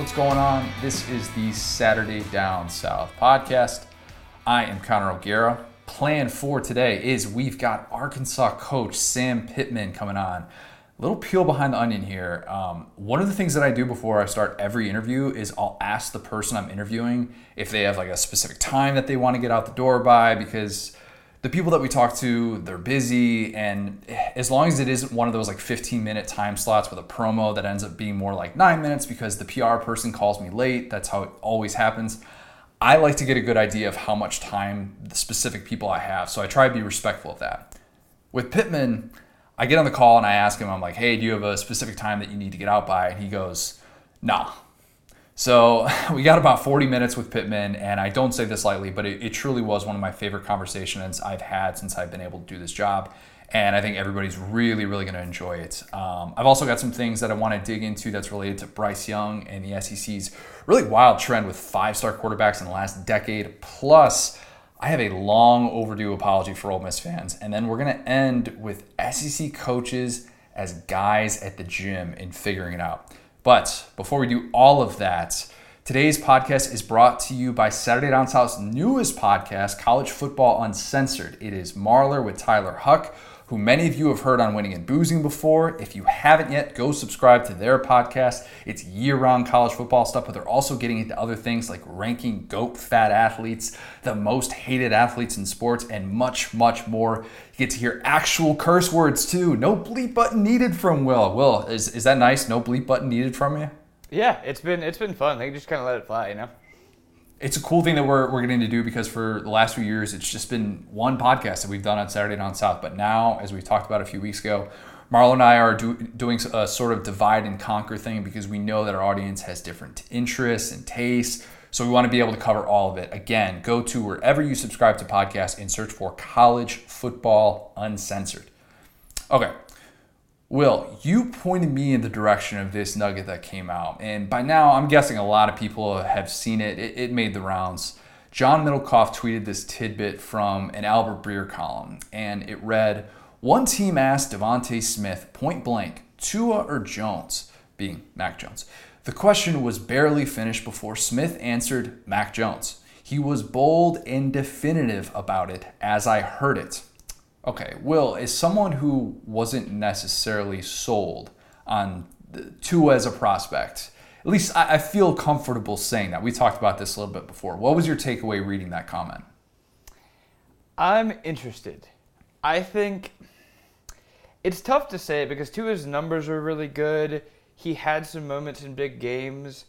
What's going on? This is the Saturday Down South podcast. I am Connor O'Gara. Plan for today is we've got Arkansas coach Sam Pittman coming on. A little peel behind the onion here. Um, one of the things that I do before I start every interview is I'll ask the person I'm interviewing if they have like a specific time that they want to get out the door by because the people that we talk to, they're busy, and as long as it isn't one of those like 15 minute time slots with a promo that ends up being more like nine minutes because the PR person calls me late, that's how it always happens. I like to get a good idea of how much time the specific people I have, so I try to be respectful of that. With Pittman, I get on the call and I ask him, I'm like, hey, do you have a specific time that you need to get out by? And he goes, nah, so we got about 40 minutes with Pittman, and I don't say this lightly, but it, it, truly was one of my favorite conversations I've had since I've been able to do this job. And I think everybody's really, really going to enjoy it. Um, I've also got some things that I want to dig into that's related to Bryce Young and the SEC's really wild trend with five star quarterbacks in the last decade. Plus, I have a long overdue apology for Ole Miss fans. And then we're going to end with SEC coaches as guys at the gym and figuring it out. But before we do all of that, today's podcast is brought to you by Saturday Down South's newest podcast, College Football Uncensored. It is Marler with Tyler Huck who many of you have heard on Winning and Boozing before. If you haven't yet, go subscribe to their podcast. It's year round college football stuff, but they're also getting into other things like ranking GOAT fat athletes, the most hated athletes in sports, and much, much more. You get to hear actual curse words too. No bleep button needed from Will. Will, is, is that nice? No bleep button needed from you? Yeah, it's been it's been fun. They just kind of let it fly, you know it's a cool thing that we're, we're getting to do because for the last few years it's just been one podcast that we've done on Saturday Down South. But now, as we talked about a few weeks ago, Marler and I are do, doing a sort of divide and conquer thing because we know that our audience has different interests and tastes. So we want to be able to cover all of it. Again, go to wherever you subscribe to podcasts and search for College Football Uncensored. Okay, Will, you pointed me in the direction of this nugget that came out, and by now I'm guessing a lot of people have seen it. It, it made the rounds. John Middlekauff tweeted this tidbit from an Albert Breer column, and it read One team asked DeVonta Smith point blank, Tua or Jones, being Mac Jones. The question was barely finished before Smith answered Mac Jones. He was bold and definitive about it as I heard it. Okay, Will, as someone who wasn't necessarily sold on Tua as a prospect, at least I, I feel comfortable saying that. We talked about this a little bit before. What was your takeaway reading that comment? I'm interested. I think it's tough to say because Tua's numbers are really good. He had some moments in big games.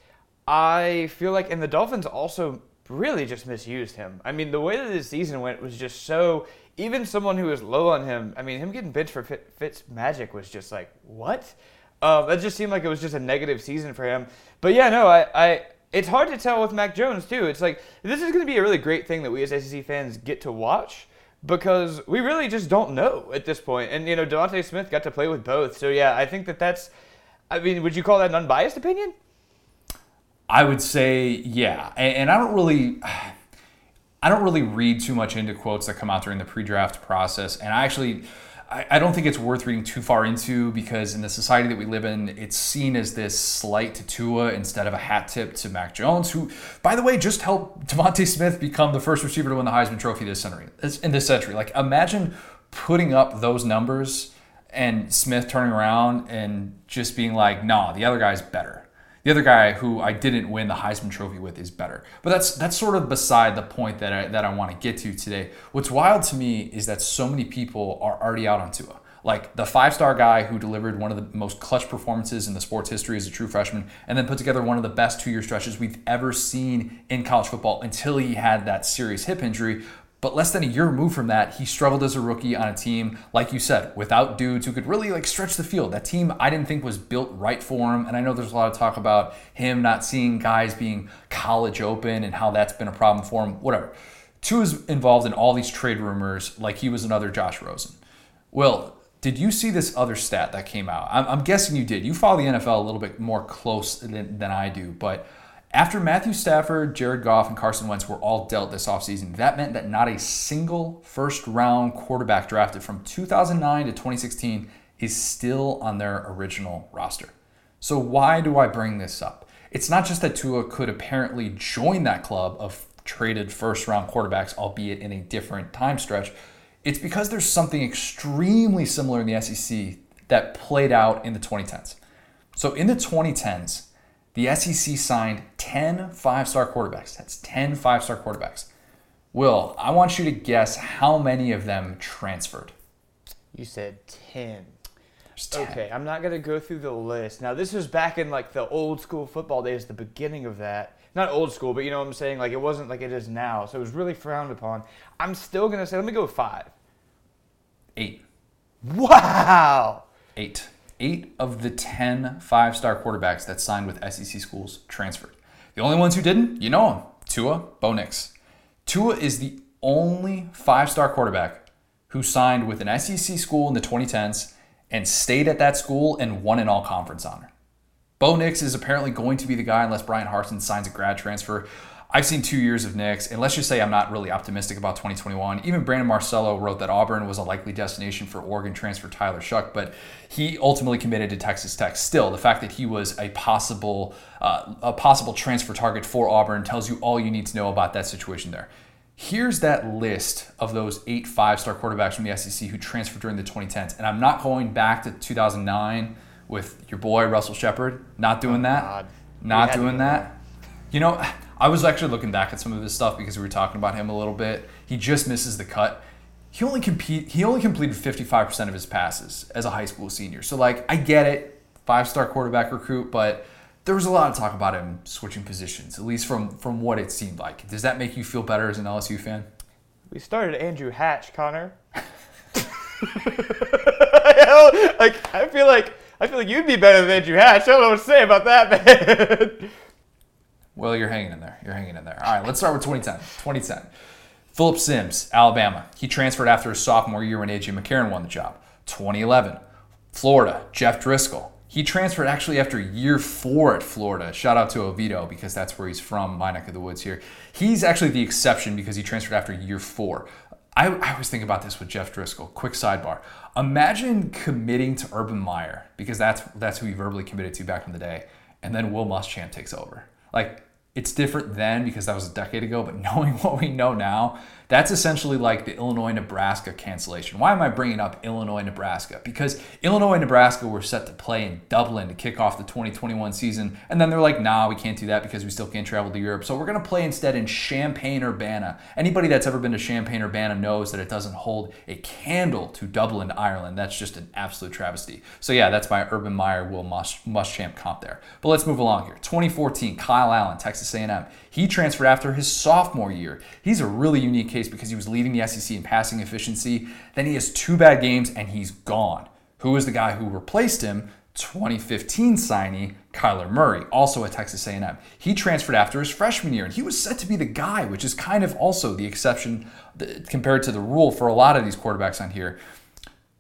I feel like, and the Dolphins also really just misused him. I mean, the way that his season went was just so even someone who was low on him, I mean, him getting benched for Fitz Magic was just like, what? Um, that just seemed like it was just a negative season for him. But yeah, no, I, I it's hard to tell with Mac Jones too. It's like this is going to be a really great thing that we as SEC fans get to watch because we really just don't know at this point. And you know, DeVonta Smith got to play with both, so yeah, I think that that's. I mean, would you call that an unbiased opinion? I would say yeah, and, and I don't really. I don't really read too much into quotes that come out during the pre-draft process, and I actually. I don't think it's worth reading too far into because in the society that we live in, it's seen as this slight to Tua instead of a hat tip to Mac Jones, who, by the way, just helped DeVonta Smith become the first receiver to win the Heisman Trophy this century. In this century, like imagine putting up those numbers and Smith turning around and just being like, "Nah, the other guy's better." The other guy who I didn't win the Heisman Trophy with is better. But that's that's sort of beside the point that I, that I want to get to today. What's wild to me is that so many people are already out on Tua. Like the five star guy who delivered one of the most clutch performances in the sports history as a true freshman, and then put together one of the best two year stretches we've ever seen in college football until he had that serious hip injury. But less than a year removed from that, he struggled as a rookie on a team, like you said, without dudes who could really like stretch the field. That team I didn't think was built right for him. And I know there's a lot of talk about him not seeing guys being college open and how that's been a problem for him. Whatever. Tua is involved in all these trade rumors like he was another Josh Rosen. Well, did you see this other stat that came out? I'm, I'm guessing you did. You follow the NFL a little bit more close than, than I do, but after Matthew Stafford, Jared Goff, and Carson Wentz were all dealt this offseason, that meant that not a single first round quarterback drafted from 2009 to 2016 is still on their original roster. So, why do I bring this up? It's not just that Tua could apparently join that club of traded first round quarterbacks, albeit in a different time stretch. It's because there's something extremely similar in the SEC that played out in the 2010s. So in the 2010s, the SEC signed 10 five star quarterbacks. That's 10 five star quarterbacks. Will, I want you to guess how many of them transferred. You said 10. 10. Okay, I'm not going to go through the list. Now, this was back in like the old school football days, the beginning of that. Not old school, but you know what I'm saying? Like, it wasn't like it is now. So it was really frowned upon. I'm still going to say, let me go with five. Eight. Wow! Eight. Eight of the 10 five star quarterbacks that signed with SEC schools transferred. The only ones who didn't, you know them Tua, Bo Nix. Tua is the only five star quarterback who signed with an SEC school in the 2010s and stayed at that school and won an all conference honor. Bo Nix is apparently going to be the guy unless Bryan Harsin signs a grad transfer. I've seen two years of Nix, and let's just say I'm not really optimistic about 2021. Even Brandon Marcello wrote that Auburn was a likely destination for Oregon transfer Tyler Shough, but he ultimately committed to Texas Tech. Still, the fact that he was a possible uh, a possible transfer target for Auburn tells you all you need to know about that situation there. Here's that list of those eight five-star quarterbacks from the SEC who transferred during the 2010s, and I'm not going back to 2009 with your boy Russell Shepard. Not doing that. Not We had to doing that. You know, I was actually looking back at some of his stuff because we were talking about him a little bit. He just misses the cut. He only compete. He only completed 55% of his passes as a high school senior. So like, I get it, five star quarterback recruit, but there was a lot of talk about him switching positions, at least from from what it seemed like. Does that make you feel better as an LSU fan? We started Andrew Hatch, Connor. like I feel like I feel like you'd be better than Andrew Hatch. I don't know what to say about that, man. Well, you're hanging in there. You're hanging in there. All right, let's start with 2010. 2010. Phillip Sims, Alabama. He transferred after his sophomore year when A.J. McCarron won the job. 2011. Florida, Jeff Driskel. He transferred actually after year four at Florida. Shout out to Oviedo because that's where he's from, my neck of the woods here. He's actually the exception because he transferred after year four. I, I was thinking about this with Jeff Driskel. Quick sidebar. Imagine committing to Urban Meyer because that's that's who he verbally committed to back in the day, and then Will Muschamp takes over. Like it's different then because that was a decade ago, but knowing what we know now, that's essentially like the Illinois Nebraska cancellation. Why am I bringing up Illinois Nebraska? Because Illinois Nebraska were set to play in Dublin to kick off the 2021 season, and then they're like, nah, we can't do that because we still can't travel to Europe. So we're going to play instead in Champaign Urbana. Anybody that's ever been to Champaign Urbana knows that it doesn't hold a candle to Dublin, Ireland. That's just an absolute travesty. So yeah, that's my Urban Meyer Will Musch- Muschamp comp there. But let's move along here. 2014, Kyle Allen, Texas A&M. He transferred after his sophomore year. He's a really unique case because he was leading the SEC in passing efficiency. Then he has two bad games and he's gone. Who is the guy who replaced him? 2015 signee Kyler Murray, also at Texas A&M. He transferred after his freshman year, and he was set to be the guy, which is kind of also the exception compared to the rule for a lot of these quarterbacks on here.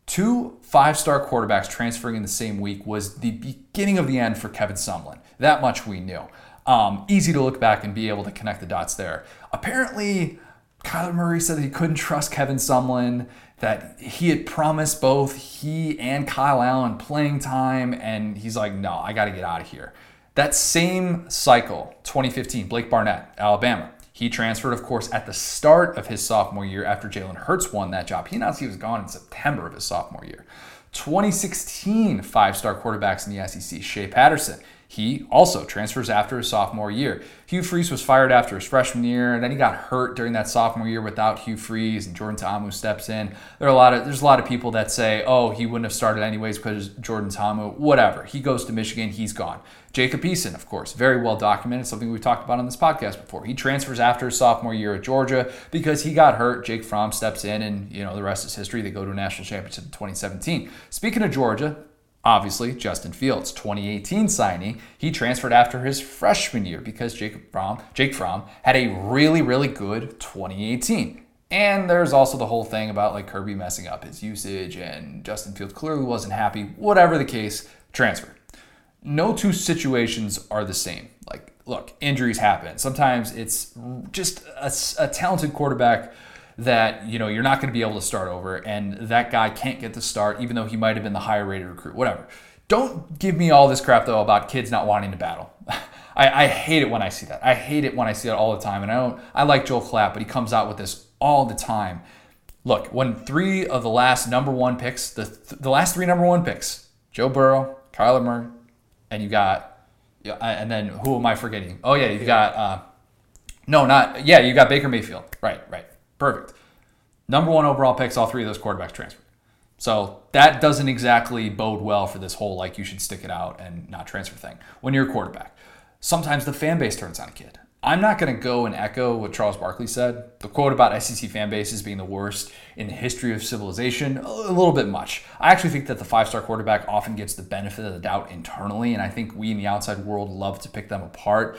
Two five-star quarterbacks transferring in the same week was the beginning of the end for Kevin Sumlin. That much we knew. Um, easy to look back and be able to connect the dots there. Apparently, Kyler Murray said that he couldn't trust Kevin Sumlin, that he had promised both he and Kyle Allen playing time, and he's like, no, I got to get out of here. That same cycle, 2015, Blake Barnett, Alabama. He transferred, of course, at the start of his sophomore year after Jalen Hurts won that job. He announced he was gone in September of his sophomore year. 2016 five star quarterbacks in the SEC, Shea Patterson. He also transfers after his sophomore year. Hugh Freeze was fired after his freshman year, and then he got hurt during that sophomore year without Hugh Freeze, and Jordan Ta'amu steps in. There are a lot of there's a lot of people that say, oh, he wouldn't have started anyways because Jordan Ta'amu. Whatever. He goes to Michigan, he's gone. Jacob Eason, of course, very well documented, something we've talked about on this podcast before. He transfers after his sophomore year at Georgia because he got hurt. Jake Fromm steps in, and you know the rest is history. They go to a national championship in 2017. Speaking of Georgia, Obviously, Justin Fields, 2018 signee, he transferred after his freshman year because Jake Fromm, Jake Fromm had a really, really good 2018. And there's also the whole thing about like Kirby messing up his usage and Justin Fields clearly wasn't happy. Whatever the case, transferred. No two situations are the same. Like, look, injuries happen. Sometimes it's just a, a talented quarterback that you know you're not going to be able to start over and that guy can't get the start even though he might have been the higher rated recruit whatever don't give me all this crap though about kids not wanting to battle I, I hate it when I see that. I hate it when I see that all the time. And I don't. I like Joel Klatt, but he comes out with this all the time. Look, when three of the last number one picks, the the last three number one picks, Joe Burrow, Kyler Murray, and you got, and then who am I forgetting? Oh yeah, you got. Uh, no, not yeah. You got Baker Mayfield. Right, right, perfect. Number one overall picks, all three of those quarterbacks transferred. So that doesn't exactly bode well for this whole like you should stick it out and not transfer thing when you're a quarterback. Sometimes the fan base turns on a kid. I'm not going to go and echo what Charles Barkley said. The quote about SEC fan bases being the worst in the history of civilization, a little bit much. I actually think that the five star quarterback often gets the benefit of the doubt internally, and I think we in the outside world love to pick them apart.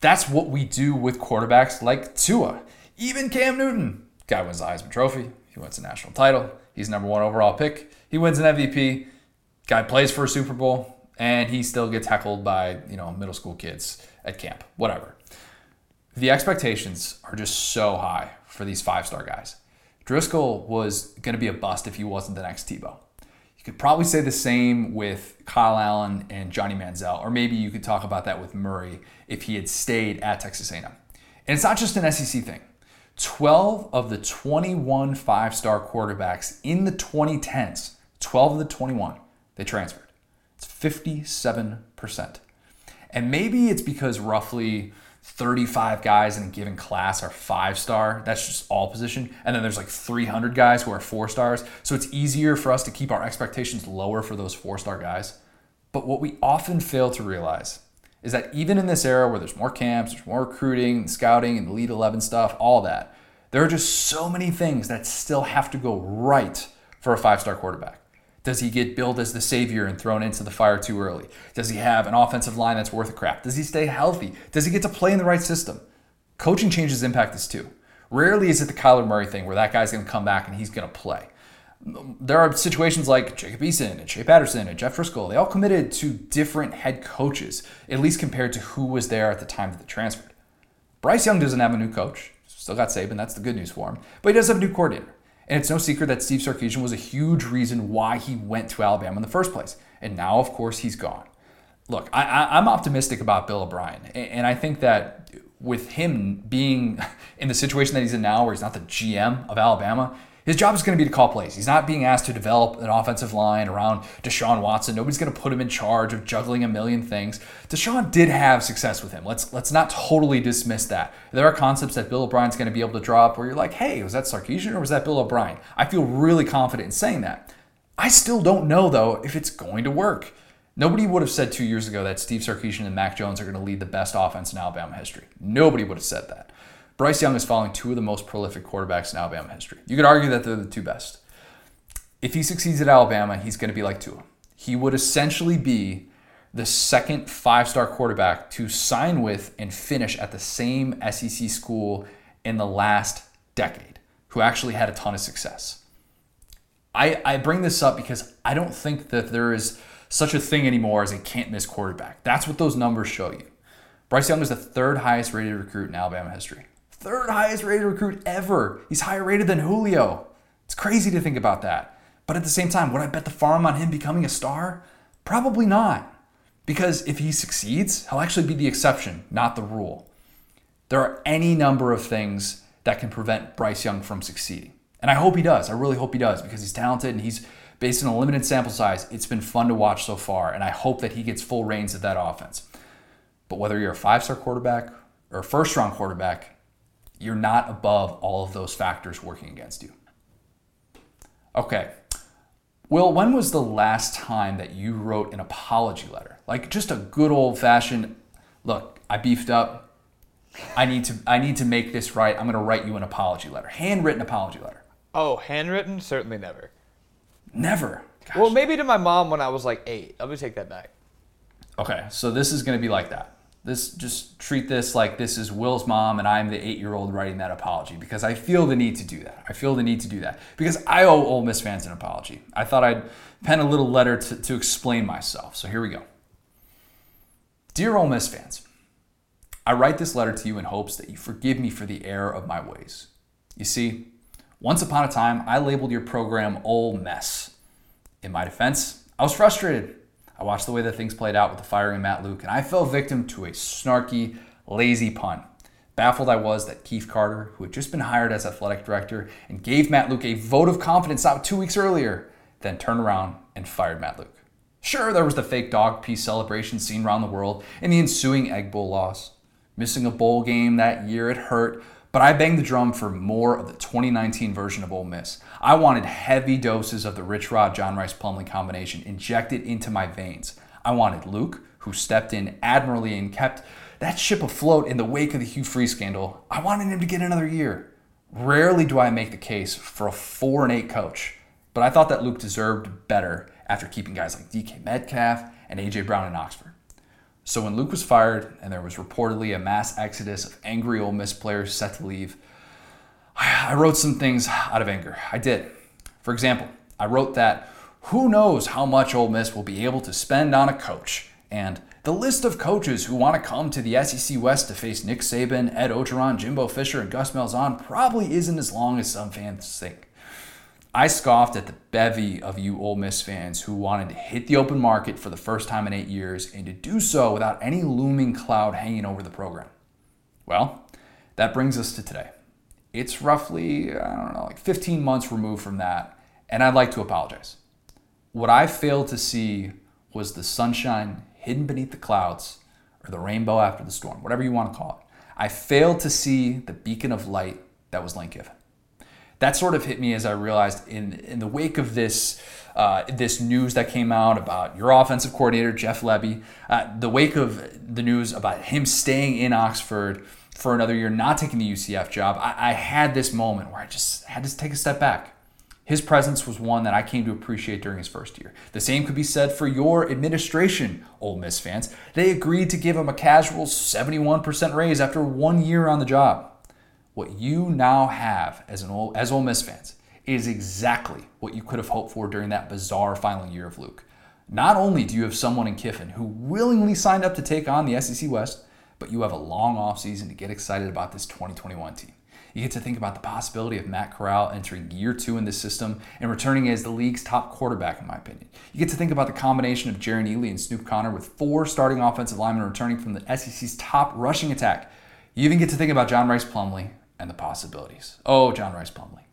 That's what we do with quarterbacks like Tua. Even Cam Newton. Guy wins the Heisman Trophy, he wins a national title, he's number one overall pick, he wins an MVP, guy plays for a Super Bowl, and he still gets heckled by, you know, middle school kids at camp, whatever the expectations are just so high for these five star guys. Driskel was going to be a bust if he wasn't the next Tebow. You could probably say the same with Kyle Allen and Johnny Manziel, or maybe you could talk about that with Murray if he had stayed at Texas A&M. And it's not just an SEC thing. 12 of the 21 five star quarterbacks in the 2010s, 12 of the 21, they transferred. It's 57%. And maybe it's because roughly 35 guys in a given class are five star. That's just all position. And then there's like 300 guys who are four stars. So it's easier for us to keep our expectations lower for those four star guys. But what we often fail to realize is that even in this era where there's more camps, there's more recruiting, and scouting, and the Elite 11 stuff, all that, there are just so many things that still have to go right for a five star quarterback. Does he get billed as the savior and thrown into the fire too early? Does he have an offensive line that's worth a crap? Does he stay healthy? Does he get to play in the right system? Coaching changes impact this too. Rarely is it the Kyler Murray thing where that guy's going to come back and he's going to play. There are situations like Jacob Eason and Shea Patterson and Jeff Driskel. They all committed to different head coaches, at least compared to who was there at the time that they transferred. Bryce Young doesn't have a new coach. Still got Saban. That's the good news for him. But he does have a new coordinator. And it's no secret that Steve Sarkisian was a huge reason why he went to Alabama in the first place. And now, of course, he's gone. Look, I, am optimistic about Bill O'Brien. And I think that with him being in the situation that he's in now, where he's not the GM of Alabama, his job is going to be to call plays. He's not being asked to develop an offensive line around Deshaun Watson. Nobody's going to put him in charge of juggling a million things. Deshaun did have success with him. Let's let's not totally dismiss that. There are concepts that Bill O'Brien's going to be able to draw up where you're like, hey, was that Sarkisian or was that Bill O'Brien? I feel really confident in saying that. I still don't know though if it's going to work. Nobody would have said two years ago that Steve Sarkisian and Mac Jones are going to lead the best offense in Alabama history. Nobody would have said that. Bryce Young is following two of the most prolific quarterbacks in Alabama history. You could argue that they're the two best. If he succeeds at Alabama, he's going to be like Tua. He would essentially be the second five star quarterback to sign with and finish at the same SEC school in the last decade, who actually had a ton of success. I, I bring this up because I don't think that there is such a thing anymore as a can't miss quarterback. That's what those numbers show you. Bryce Young is the third highest rated recruit in Alabama history. Third highest rated recruit ever. He's higher rated than Julio. It's crazy to think about that. But at the same time, would I bet the farm on him becoming a star? Probably not. Because if he succeeds, he'll actually be the exception, not the rule. There are any number of things that can prevent Bryce Young from succeeding. And I hope he does. I really hope he does because he's talented and he's based on a limited sample size. It's been fun to watch so far, and I hope that he gets full reins of that offense. But whether you're a five star quarterback or a first round quarterback, you're not above all of those factors working against you. Okay. Will, when was the last time that you wrote an apology letter? Like just a good old fashioned, look, I beefed up. I need to I need to make this right. I'm going to write you an apology letter. Handwritten apology letter. Oh, handwritten? Certainly never. Never. Gosh. Well, maybe to my mom when I was like 8. Let me take that back. Okay, so this is going to be like that this just treat this like this is Will's mom and I'm the eight year old writing that apology because I feel the need to do that. I feel the need to do that because I owe Ole Miss fans an apology. I thought I'd pen a little letter to, to explain myself. So here we go. Dear Ole Miss fans, I write this letter to you in hopes that you forgive me for the error of my ways. You see, once upon a time, I labeled your program Ole Mess. In my defense, I was frustrated. I watched the way that things played out with the firing of Matt Luke, and I fell victim to a snarky, lazy pun. Baffled I was that Keith Carter, who had just been hired as athletic director and gave Matt Luke a vote of confidence out two weeks earlier, then turned around and fired Matt Luke. Sure, there was the fake dog peace celebration seen around the world and the ensuing Egg Bowl loss. Missing a bowl game that year, it hurt, but I banged the drum for more of the 2019 version of Ole Miss. I wanted heavy doses of the Rich Rod John Rhys Plumlee combination injected into my veins. I wanted Luke, who stepped in admirably and kept that ship afloat in the wake of the Hugh Freeze scandal. I wanted him to get another year. Rarely do I make the case for a 4 and 8 coach, but I thought that Luke deserved better after keeping guys like DK Metcalf and AJ Brown in Oxford. So when Luke was fired and there was reportedly a mass exodus of angry Ole Miss players set to leave, I wrote some things out of anger. I did. For example, I wrote that who knows how much Ole Miss will be able to spend on a coach, and the list of coaches who want to come to the SEC West to face Nick Saban, Ed Orgeron, Jimbo Fisher, and Gus Malzahn probably isn't as long as some fans think. I scoffed at the bevy of you Ole Miss fans who wanted to hit the open market for the first time in eight years and to do so without any looming cloud hanging over the program. Well, that brings us to today. It's roughly, I don't know, like 15 months removed from that, and I'd like to apologize. What I failed to see was the sunshine hidden beneath the clouds, or the rainbow after the storm, whatever you want to call it. I failed to see the beacon of light that was Lane Kiffin. That sort of hit me as I realized in, in the wake of this, uh, this news that came out about your offensive coordinator, Jeff Lebby, uh, the wake of the news about him staying in Oxford for another year, not taking the UCF job, I, I had this moment where I just had to take a step back. His presence was one that I came to appreciate during his first year. The same could be said for your administration, Ole Miss fans. They agreed to give him a casual 71% raise after one year on the job. What you now have as an Ole, as Ole Miss fans is exactly what you could have hoped for during that bizarre final year of Luke. Not only do you have someone in Kiffin who willingly signed up to take on the SEC West, but you have a long offseason to get excited about this 2021 team. You get to think about the possibility of Matt Corral entering year two in this system and returning as the league's top quarterback, in my opinion. You get to think about the combination of Jerrion Ealy and Snoop Conner with four starting offensive linemen returning from the SEC's top rushing attack. You even get to think about John Rhys Plumlee and the possibilities. Oh, John Rhys Plumlee.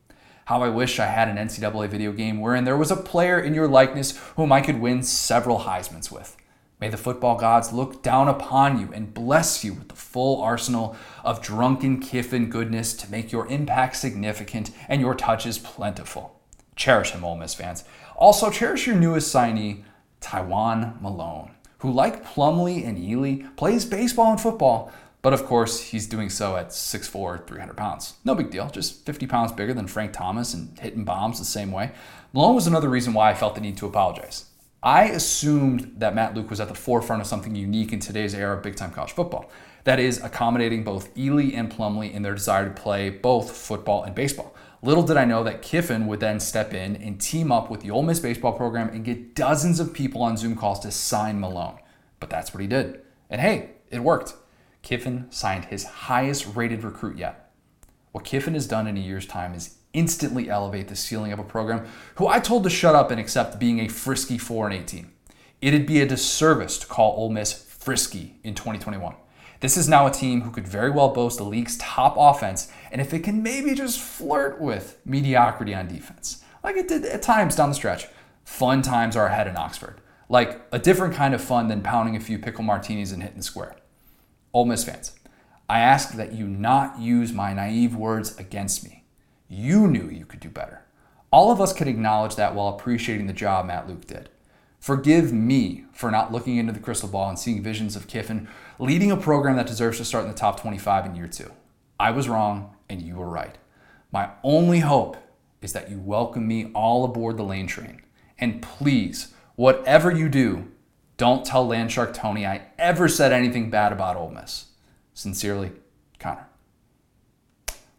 How I wish I had an NCAA video game wherein there was a player in your likeness whom I could win several Heisman's with. May the football gods look down upon you and bless you with the full arsenal of drunken Kiffin goodness to make your impact significant and your touches plentiful. Cherish him, Ole Miss fans. Also, cherish your newest signee, Tywone Malone, who, like Plumlee and Ealy, plays baseball and football, but of course, he's doing so at 6'4, 300 pounds. No big deal, just 50 pounds bigger than Frank Thomas and hitting bombs the same way. Malone was another reason why I felt the need to apologize. I assumed that Matt Luke was at the forefront of something unique in today's era of big time college football. That is, accommodating both Ealy and Plumlee in their desire to play both football and baseball. Little did I know that Kiffin would then step in and team up with the Ole Miss baseball program and get dozens of people on Zoom calls to sign Malone. But that's what he did. And hey, it worked. Kiffin signed his highest rated recruit yet. What Kiffin has done in a year's time is instantly elevate the ceiling of a program who I told to shut up and accept being a frisky 4 and 18. It'd be a disservice to call Ole Miss frisky in 2021. This is now a team who could very well boast the league's top offense, and if it can maybe just flirt with mediocrity on defense, like it did at times down the stretch, fun times are ahead in Oxford. Like a different kind of fun than pounding a few pickle martinis and hitting the square. Ole Miss fans, I ask that you not use my naive words against me. You knew you could do better. All of us could acknowledge that while appreciating the job Matt Luke did. Forgive me for not looking into the crystal ball and seeing visions of Kiffin leading a program that deserves to start in the top 25 in year two. I was wrong and you were right. My only hope is that you welcome me all aboard the lane train. And please, whatever you do, don't tell Landshark Tony I ever said anything bad about Ole Miss. Sincerely, Connor.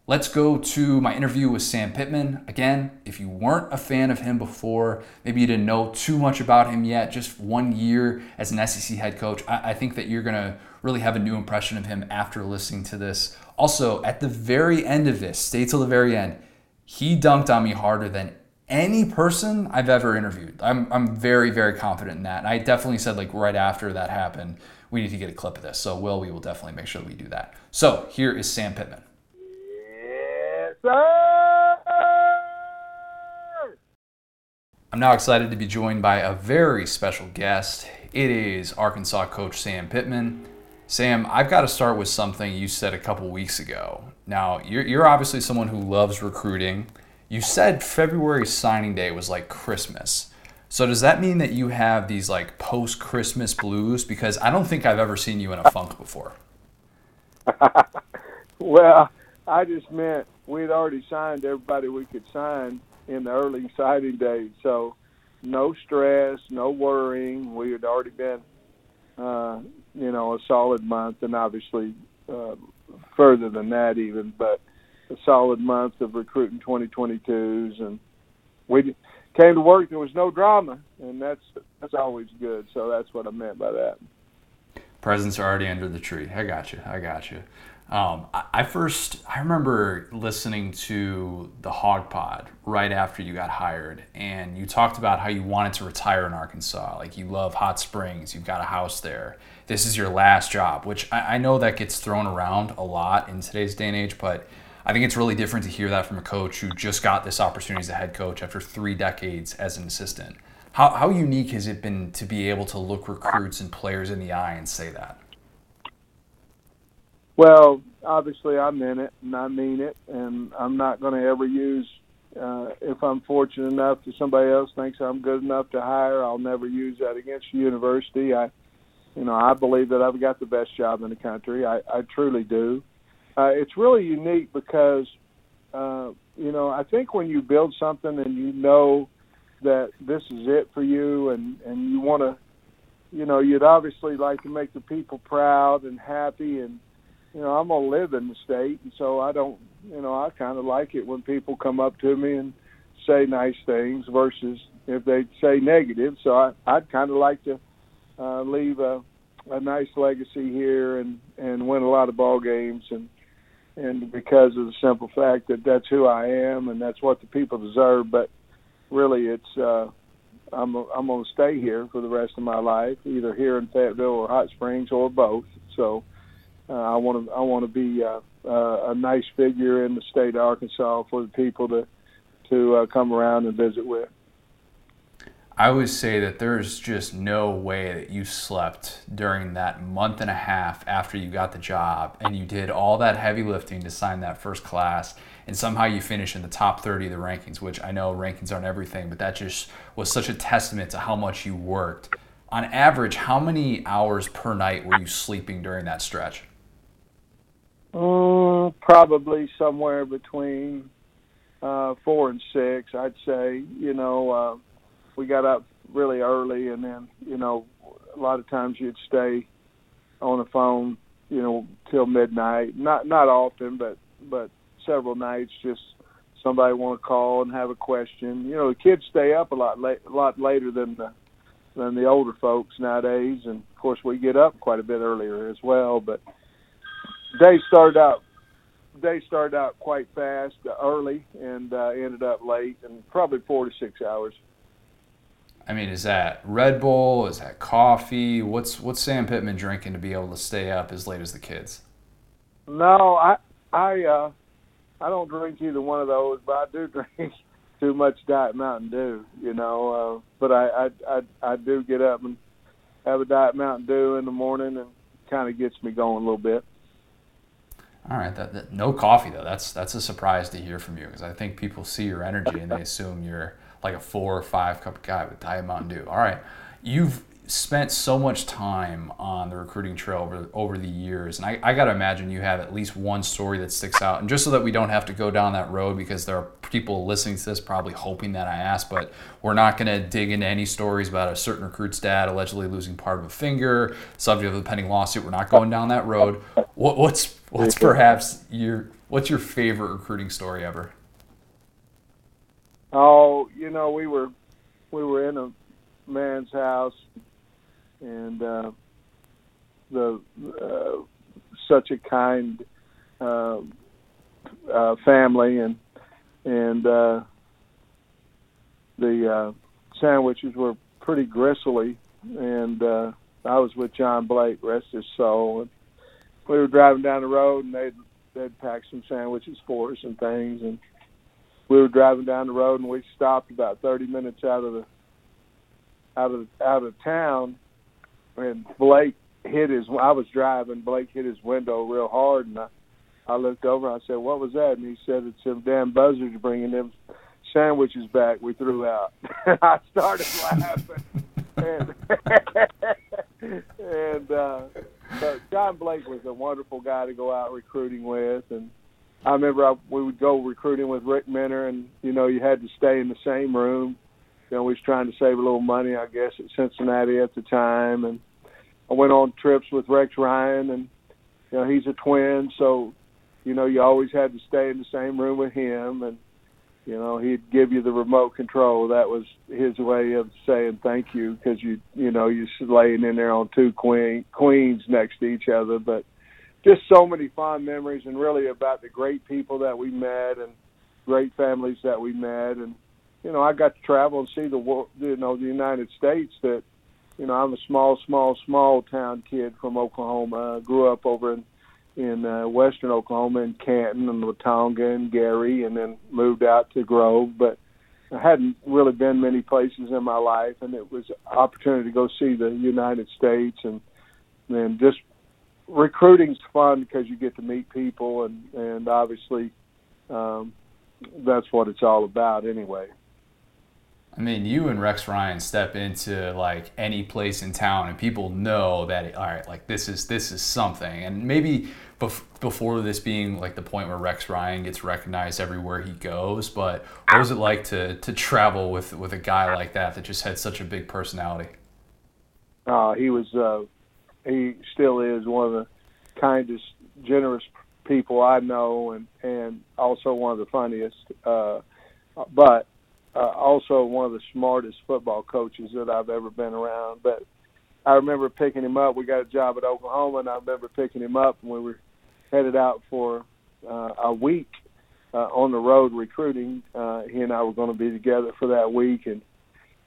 Let's go to my interview with Sam Pittman. Again, if you weren't a fan of him before, maybe you didn't know too much about him yet, just one year as an SEC head coach, I, I think that you're going to really have a new impression of him after listening to this. Also, at the very end of this, stay till the very end, he dunked on me harder than any person I've ever interviewed. I'm, I'm very, very confident in that. And I definitely said, like, right after that happened, we need to get a clip of this. So, Will, we will definitely make sure that we do that. So, here is Sam Pittman. Sir. I'm now excited to be joined by a very special guest. It is Arkansas coach Sam Pittman. Sam, I've got to start with something you said a couple weeks ago. Now, you're, you're obviously someone who loves recruiting. You said February signing day was like Christmas. So does that mean that you have these like post Christmas blues? Because I don't think I've ever seen you in a funk before. well, I just meant we'd already signed everybody we could sign in the early signing days. So no stress, no worrying. We had already been, uh, you know, a solid month, and obviously uh, further than that even, but a solid month of recruiting 2022s, and we came to work. There was no drama, and that's that's always good. So that's what I meant by that. Presents are already under the tree. I got you. I got you. Um, I, first, I remember listening to the Hog Pod right after you got hired, and you talked about how you wanted to retire in Arkansas. Like you love hot springs, you've got a house there. This is your last job, which I, I know that gets thrown around a lot in today's day and age, but I think it's really different to hear that from a coach who just got this opportunity as a head coach after three decades as an assistant. How, how unique has it been to be able to look recruits and players in the eye and say that? Well, obviously I'm in it and I mean it, and I'm not going to ever use. Uh, if I'm fortunate enough that somebody else thinks I'm good enough to hire, I'll never use that against the university. I, you know, I believe that I've got the best job in the country. I, I truly do. Uh, it's really unique because, uh, you know, I think when you build something and you know that this is it for you, and and you want to, you know, you'd obviously like to make the people proud and happy and you know, I'm gonna live in the state, and so I don't, you know, I kind of like it when people come up to me and say nice things versus if they say negative. So I, I'd kind of like to uh, leave a, a nice legacy here and and win a lot of ball games and and because of the simple fact that that's who I am and that's what the people deserve. But really, it's uh, I'm I'm gonna stay here for the rest of my life, either here in Fayetteville or Hot Springs or both. So uh, I want to I want to be uh, uh, a nice figure in the state of Arkansas for the people to to uh, come around and visit with. I would say that there's just no way that you slept during that month and a half after you got the job and you did all that heavy lifting to sign that first class and somehow you finish in the top 30 of the rankings, which I know rankings aren't everything, but that just was such a testament to how much you worked. On average, how many hours per night were you sleeping during that stretch? Uh, probably somewhere between uh, four and six, I'd say. You know, uh, we got up really early, and then you know, a lot of times you'd stay on the phone, you know, till midnight. Not not often, but but several nights. Just somebody want to call and have a question. You know, the kids stay up a lot late, a lot later than the than the older folks nowadays, and of course we get up quite a bit earlier as well. But day started out day started out quite fast, uh, early, and uh, ended up late, and probably four to six hours. I mean, is that Red Bull? Is that coffee? What's what's Sam Pittman drinking to be able to stay up as late as the kids? No, I I uh, I don't drink either one of those, but I do drink too much Diet Mountain Dew. You know, uh, but I, I I I do get up and have a Diet Mountain Dew in the morning, and kind of gets me going a little bit. All right, that, that, no coffee though. That's that's a surprise to hear from you because I think people see your energy and they assume you're like a four or five cup guy with Diet Mountain Dew. All right, you've spent so much time on the recruiting trail over, over the years, and I, I got to imagine you have at least one story that sticks out. And just so that we don't have to go down that road, because there are people listening to this probably hoping that I ask, but we're not going to dig into any stories about a certain recruit's dad allegedly losing part of a finger, subject of a pending lawsuit. We're not going down that road. What, what's what's perhaps your what's your favorite recruiting story ever? Oh, you know, we were we were in a man's house and uh, the uh, such a kind uh, uh, family and and uh, the uh, sandwiches were pretty gristly, and uh, I was with John Blake, rest his soul, and we were driving down the road, and they'd they'd packed some sandwiches for us and things, and we were driving down the road, and we stopped about 30 minutes out of the out of out of town, and Blake hit his. I was driving. Blake hit his window real hard, and I I looked over. And I said, "What was that?" And he said, "It's them damn buzzards bringing them sandwiches back we threw out." I started laughing, and and uh, but John Blake was a wonderful guy to go out recruiting with, and I remember I, we would go recruiting with Rick Minter, and you know you had to stay in the same room. You know, we was trying to save a little money, I guess, at Cincinnati at the time, and I went on trips with Rex Ryan, and you know he's a twin, so you know you always had to stay in the same room with him, and you know he'd give you the remote control. That was his way of saying thank you because you you know you're laying in there on two queen queens next to each other, but just so many fond memories and really about the great people that we met and great families that we met. And you know I got to travel and see the world you know the United States that you know I'm a small small small town kid from Oklahoma. Grew up over in in uh, western Oklahoma in Canton and Watonga and Geary, and then moved out to Grove. But I hadn't really been many places in my life, and it was an opportunity to go see the United States, and then just recruiting's fun because you get to meet people, and and obviously um, that's what it's all about anyway. I mean, you and Rex Ryan step into like any place in town, and people know that all right, like this is this is something. And maybe bef- before this being like the point where Rex Ryan gets recognized everywhere he goes, but what was it like to to travel with with a guy like that that just had such a big personality? Uh, he was, uh, he still is one of the kindest, generous people I know, and and also one of the funniest. Uh, but uh, also one of the smartest football coaches that I've ever been around. But I remember picking him up. We got a job at Oklahoma, and I remember picking him up, and we were headed out for uh, a week uh, on the road recruiting. Uh, he and I were going to be together for that week, and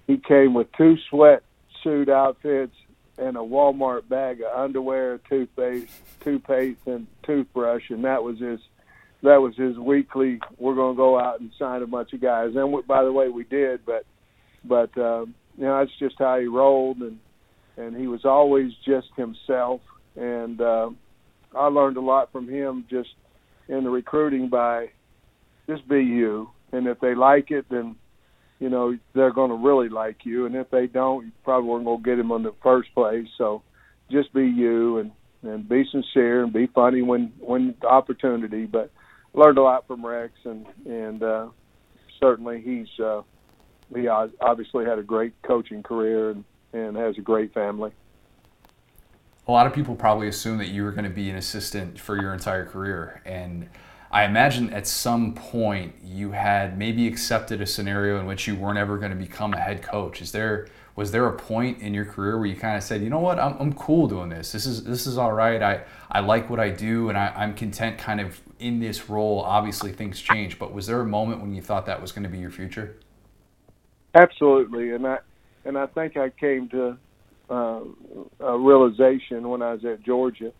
he came with two sweatsuit outfits and a Walmart bag of underwear, toothpaste, toothpaste, and toothbrush, and that was his that was his weekly. We're going to go out and sign a bunch of guys. And we, by the way, we did, but but um, you know that's just how he rolled, and and he was always just himself. And uh, I learned a lot from him just in the recruiting by just be you, and if they like it, then you know they're going to really like you, and if they don't, you probably weren't going to get him in the first place. So just be you and and be sincere and be funny when when the opportunity, but learned a lot from Rex, and and uh, certainly he's uh, he obviously had a great coaching career and, and has a great family. A lot of people probably assume that you were going to be an assistant for your entire career, and I imagine at some point you had maybe accepted a scenario in which you weren't ever going to become a head coach. Is there was there a point in your career where you kind of said, you know what, I'm, I'm cool doing this. This is this is all right. I, I like what I do, and I, I'm content kind of in this role. Obviously, things change, but was there a moment when you thought that was going to be your future? Absolutely, and I and I think I came to uh, a realization when I was at Georgia.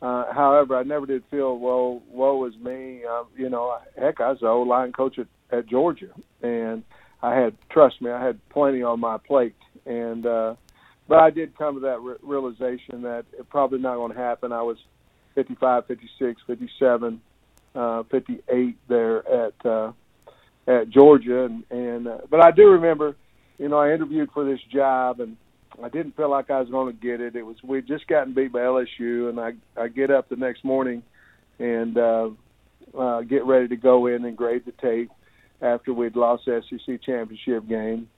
Uh, however, I never did feel well. Woe is me. Uh, you know, heck, I was the old line coach at, at Georgia, and I had trust me, I had plenty on my plate and uh, but I did come to that re- realization that it probably not going to happen. I was 55, 56, 57, uh, 58 there at uh, at Georgia, and, and uh, but I do remember, you know, I interviewed for this job, and I didn't feel like I was going to get it. It was we would just gotten beat by LSU, and I I get up the next morning and uh, uh, get ready to go in and grade the tape after we'd lost the SEC championship game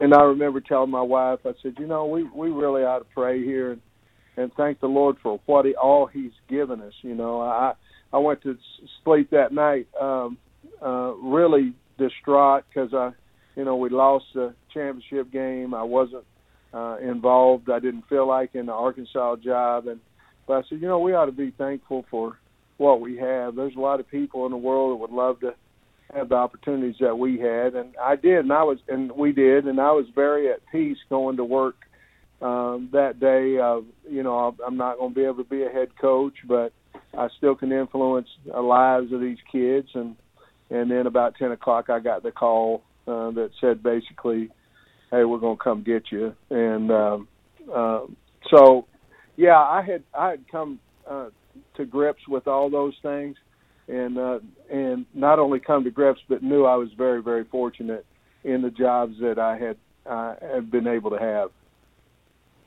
and I remember telling my wife, I said, you know, we we really ought to pray here and and thank the Lord for what he all He's given us. You know, I I went to sleep that night um, uh, really distraught because I, you know, we lost the championship game. I wasn't uh, involved. I didn't feel like in the Arkansas job, and but I said, you know, we ought to be thankful for what we have. There's a lot of people in the world that would love to have the opportunities that we had, and I did, and I was, and we did, and I was very at peace going to work um, that day. Uh, you know, I'm not going to be able to be a head coach, but I still can influence the lives of these kids. And and then about ten o'clock, I got the call uh, that said basically, "Hey, we're going to come get you." And um, uh, so, yeah, I had I had come uh, to grips with all those things, and uh, and not only come to grips, but knew I was very very fortunate in the jobs that I had uh, had been able to have.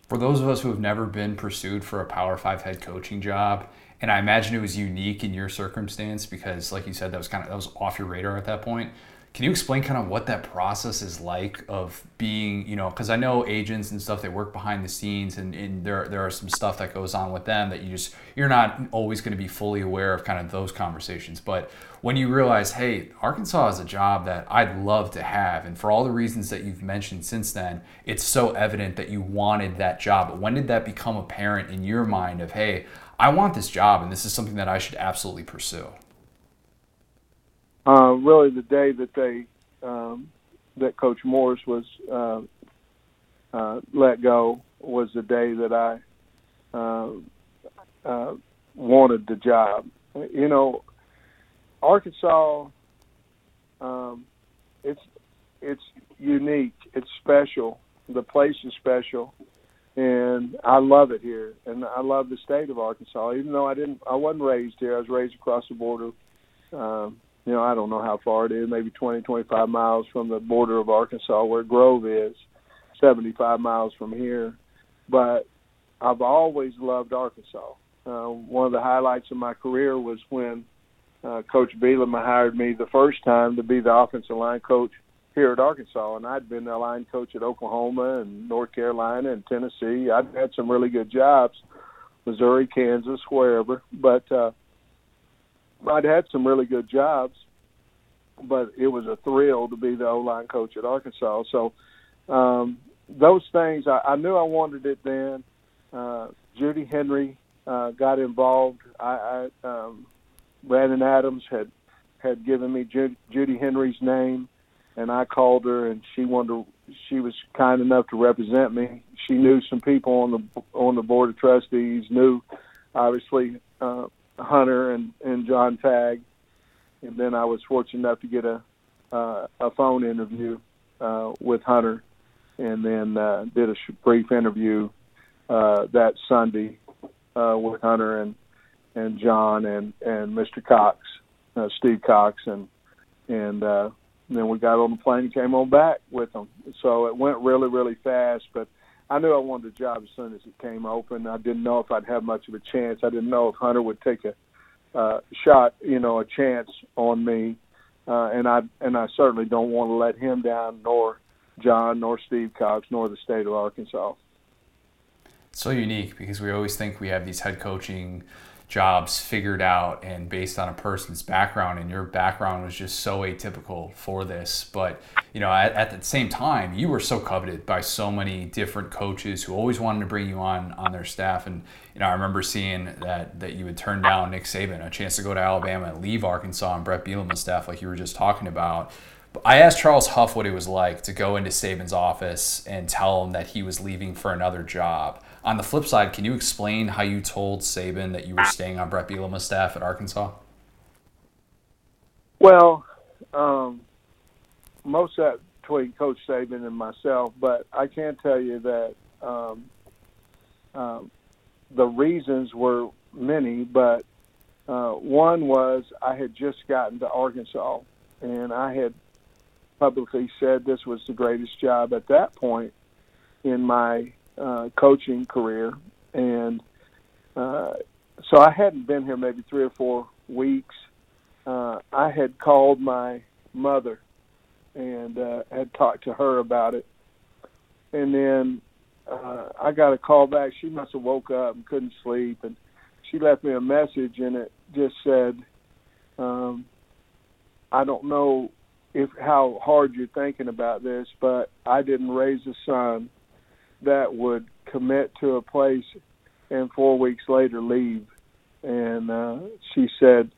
For those of us who have never been pursued for a Power Five head coaching job, and I imagine it was unique in your circumstance because, like you said, that was kind of that was off your radar at that point. Can you explain kind of what that process is like of being, you know, because I know agents and stuff they work behind the scenes and, and there there are some stuff that goes on with them that you just you're not always going to be fully aware of kind of those conversations. But when you realize, hey, Arkansas is a job that I'd love to have, and for all the reasons that you've mentioned since then, it's so evident that you wanted that job. But when did that become apparent in your mind of, hey, I want this job and this is something that I should absolutely pursue? Uh, really the day that they um, that Coach Morris was uh, uh, let go was the day that I uh, uh, wanted the job. You know, Arkansas, um, it's it's unique. It's special. The place is special, and I love it here. And I love the state of Arkansas. Even though I didn't, I wasn't raised here. I was raised across the border. Um, you know, I don't know how far it is, maybe 20, 25 miles from the border of Arkansas where Grove is, 75 miles from here. But I've always loved Arkansas. Uh, one of the highlights of my career was when uh, Coach Bielema hired me the first time to be the offensive line coach here at Arkansas, and I'd been the line coach at Oklahoma and North Carolina and Tennessee. I'd had some really good jobs, Missouri, Kansas, wherever. But uh, I'd had some really good jobs, but it was a thrill to be the O line coach at Arkansas. So um, those things, I, I knew I wanted it then. Uh, Judy Henry uh, got involved. I, I um, Brandon Adams had had given me Ju- Judy Henry's name, and I called her, and she wanted to. She was kind enough to represent me. She knew some people on the on the board of trustees. Knew, obviously, uh, Hunter and and John Tag, and then I was fortunate enough to get a uh, a phone interview uh, with Hunter, and then uh, did a brief interview uh, that Sunday uh, with Hunter and and John and and Mr. Cox, uh, Steve Cox, and and uh, then we got on the plane and came on back with them. So it went really really fast, but I knew I wanted the job as soon as it came open. I didn't know if I'd have much of a chance. I didn't know if Hunter would take a uh, shot, you know, a chance on me, uh, and I and I certainly don't want to let him down, nor John, nor Steve Cox, nor the state of Arkansas. so unique because we always think we have these head coaching jobs figured out and based on a person's background and your background was just so atypical for this. But you know at, at, the same time you were so coveted by so many different coaches who always wanted to bring you on on their staff. And you know i remember seeing that that you would turn down nick saban a chance to go to alabama and leave arkansas and brett bielema's staff like you were just talking about. I asked Charles Huff what it was like to go into Saban's office and tell him that he was leaving for another job. On the flip side, can you explain how you told Saban that you were staying on Brett Bielema's staff at Arkansas? Well, um, most of that between Coach Saban and myself, but I can tell you that um, um, the reasons were many, but uh, one was I had just gotten to Arkansas, and I had publicly said this was the greatest job at that point in my uh, coaching career, and uh, so I hadn't been here maybe three or four weeks. Uh, I had called my mother and uh, had talked to her about it, and then uh, I got a call back. She must have woke up and couldn't sleep, and she left me a message, and it just said, um, "I don't know if how hard you're thinking about this, but I didn't raise a son that would commit to a place and four weeks later leave. And uh, she said,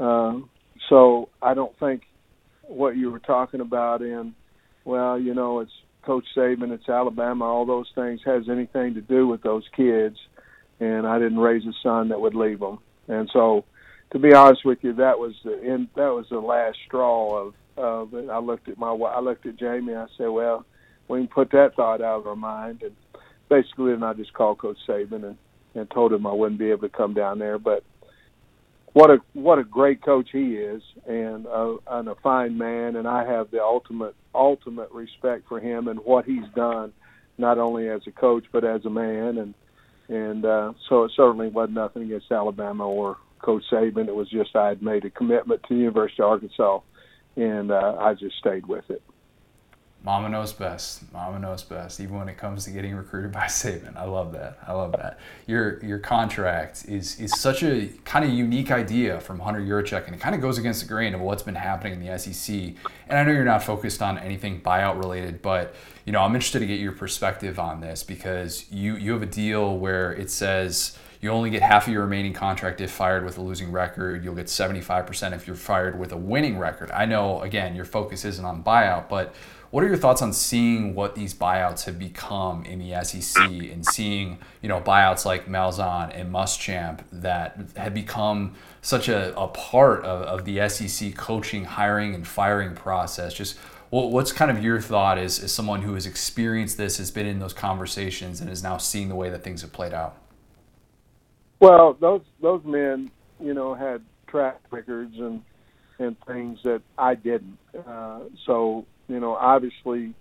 uh, so I don't think what you were talking about in, well, you know, it's Coach Saban, it's Alabama, all those things has anything to do with those kids. And I didn't raise a son that would leave them. And so, to be honest with you, that was the end, that was the last straw of of it. I looked at my I looked at Jamie. I said, well, we can put that thought out of our mind. And basically, then I just called Coach Saban and and told him I wouldn't be able to come down there. But what a what a great coach he is, and a, and a fine man. And I have the ultimate ultimate respect for him and what he's done, not only as a coach but as a man. And and uh, so it certainly wasn't nothing against Alabama or Coach Saban. It was just I had made a commitment to the University of Arkansas, and uh, I just stayed with it. Mama knows best. Mama knows best, even when it comes to getting recruited by Saban. I love that. I love that. Your your contract is is such a kind of unique idea from Hunter Yurachek, and it kind of goes against the grain of what's been happening in the SEC. And I know you're not focused on anything buyout related, but you know I'm interested to get your perspective on this because you you have a deal where it says you only get half of your remaining contract if fired with a losing record. You'll get 75% if you're fired with a winning record. I know, again, your focus isn't on buyout, but what are your thoughts on seeing what these buyouts have become in the SEC and seeing, you know, buyouts like Malzahn and Muschamp that have become such a, a part of, of the SEC coaching, hiring, and firing process? Just what's kind of your thought as, as someone who has experienced this, has been in those conversations, and is now seeing the way that things have played out? Well, those those men, you know, had track records and and things that I didn't. Uh, so you know, obviously,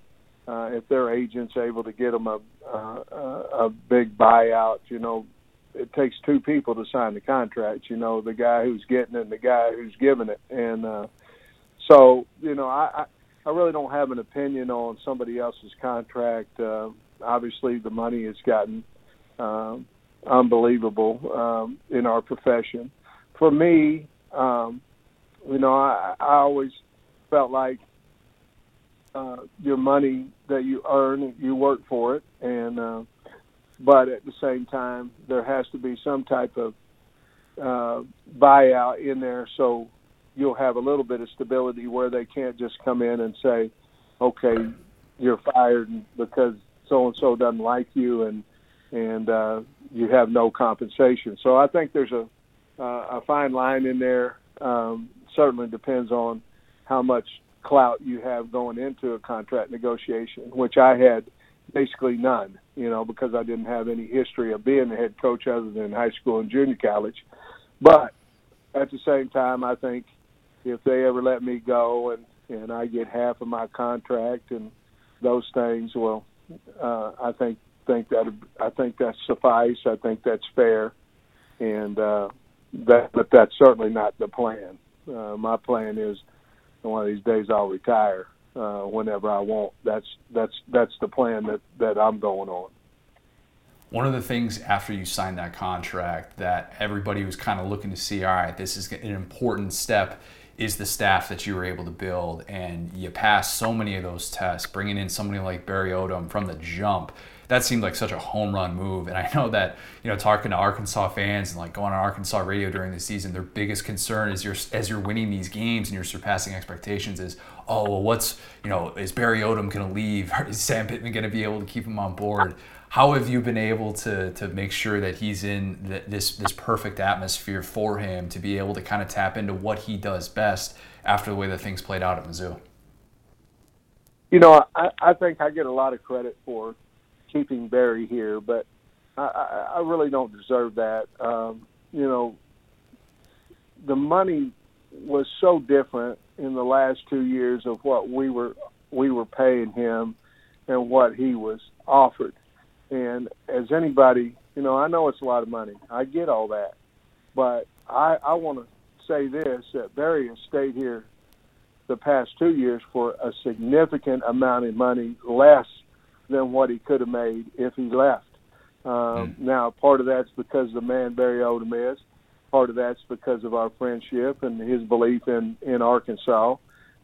uh, if their agent's able to get them a uh, a big buyout, you know, it takes two people to sign the contract. You know, the guy who's getting it and the guy who's giving it, and uh, so you know, I, I I really don't have an opinion on somebody else's contract. Uh, obviously, the money has gotten um, unbelievable um, in our profession. For me, um, you know, I, I always felt like uh, your money that you earn, you work for it, and uh, but at the same time, there has to be some type of uh, buyout in there, so you'll have a little bit of stability where they can't just come in and say, "Okay, you're fired because so and so doesn't like you," and and uh, you have no compensation. So I think there's a uh, a fine line in there. Um, certainly depends on how much clout you have going into a contract negotiation, which I had basically none, you know, because I didn't have any history of being a head coach other than high school and junior college. But at the same time, I think if they ever let me go and and I get half of my contract and those things, well, uh, I think think that I think that's suffice. I think that's fair, and uh, that but that's certainly not the plan. Uh, my plan is one of these days I'll retire uh, whenever I want. That's that's that's the plan that that I'm going on. One of the things after you signed that contract that everybody was kind of looking to see, all right, this is an important step, is the staff that you were able to build, and you passed so many of those tests, bringing in somebody like Barry Odom from the jump that seemed like such a home run move. And I know that, you know, talking to Arkansas fans and like going on Arkansas radio during the season, their biggest concern is you're, as you're winning these games and you're surpassing expectations is, oh, well, what's, you know, is Barry Odom going to leave? Is Sam Pittman going to be able to keep him on board? How have you been able to, to make sure that he's in the, this, this perfect atmosphere for him to be able to kind of tap into what he does best after the way that things played out at Mizzou? You know, I, I think I get a lot of credit for keeping Barry here, but I, I, really don't deserve that. Um, you know, the money was so different in the last two years of what we were we were paying him and what he was offered. And as anybody, you know, I know it's a lot of money. I get all that, but I I want to say this that Barry has stayed here the past two years for a significant amount of money less than what he could have made if he left. Um, mm. Now, part of that's because of the man Barry Odom is. Part of that's because of our friendship and his belief in in Arkansas,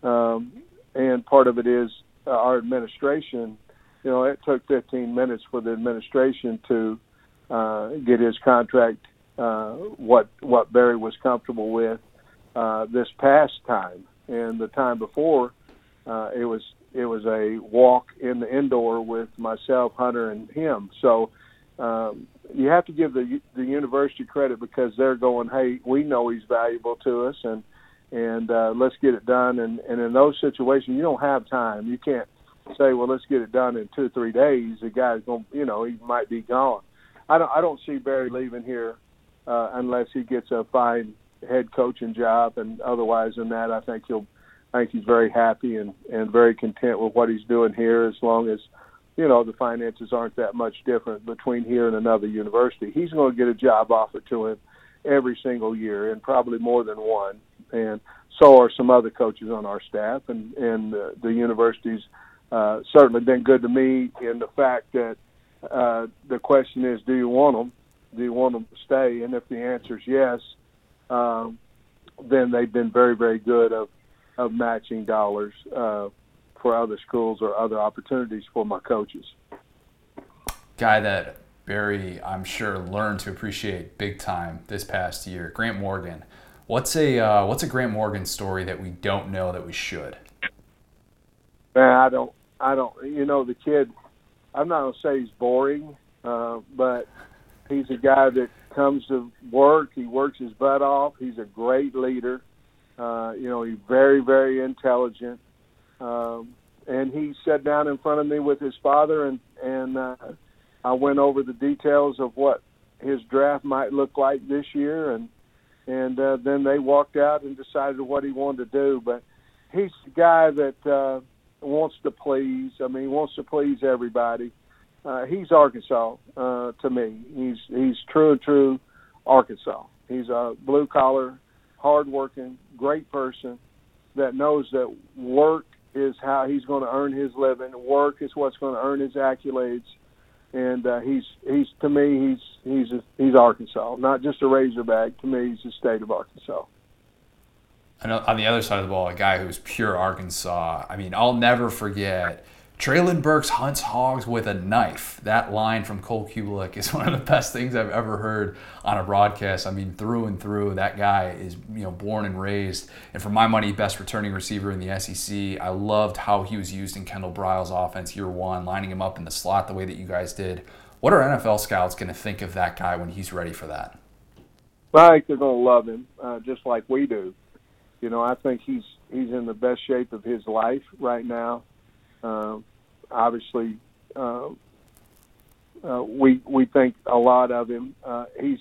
um, and part of it is uh, our administration. You know, it took 15 minutes for the administration to uh, get his contract uh, what what Barry was comfortable with uh, this past time, and the time before, uh, it was it was a walk in the indoor with myself, Hunter, and him. So um, you have to give the the university credit because they're going, hey, we know he's valuable to us, and and uh, let's get it done. And and in those situations, you don't have time. You can't say, well, let's get it done in two or three days. The guy's going, you know, he might be gone. I don't I don't see Barry leaving here uh, unless he gets a fine head coaching job, and otherwise than that, I think he'll. Think he's very happy and and very content with what he's doing here, as long as you know the finances aren't that much different between here and another university. He's going to get a job offered to him every single year, and probably more than one. And so are some other coaches on our staff, and and uh, the university's uh, certainly been good to me in the fact that uh, the question is, do you want them? Do you want them to stay? And if the answer is yes, um, then they've been very, very good of of matching dollars uh, for other schools or other opportunities for my coaches. Guy that Barry, I'm sure, learned to appreciate big time this past year, Grant Morgan. What's a uh, what's a Grant Morgan story that we don't know that we should? Man, I don't, I don't. You know, the kid. I'm not gonna say he's boring, uh, but he's a guy that comes to work. He works his butt off. He's a great leader. Uh, you know, he's very, very intelligent. Um, and he sat down in front of me with his father, and and uh, I went over the details of what his draft might look like this year, and and uh, then they walked out and decided what he wanted to do. But he's the guy that uh, wants to please. I mean, he wants to please everybody. Uh, he's Arkansas uh, to me. He's he's true true Arkansas. He's a blue collar, hardworking, great person that knows that work is how he's going to earn his living. Work is what's going to earn his accolades, and uh, he's he's to me he's he's a, he's Arkansas, not just a Razorback. To me, he's the state of Arkansas. And on the other side of the ball, a guy who's pure Arkansas. I mean, I'll never forget Treylon Burks hunts hogs with a knife. That line from Cole Cubelic is one of the best things I've ever heard on a broadcast. I mean, through and through, that guy is you know born and raised, and for my money, best returning receiver in the SEC. I loved how he was used in Kendall Briles' offense year one, lining him up in the slot the way that you guys did. What are NFL scouts going to think of that guy when he's ready for that? Well, I think they're going to love him, uh, just like we do. You know, I think he's he's in the best shape of his life right now. Uh, obviously, uh, uh, we we think a lot of him. Uh, he's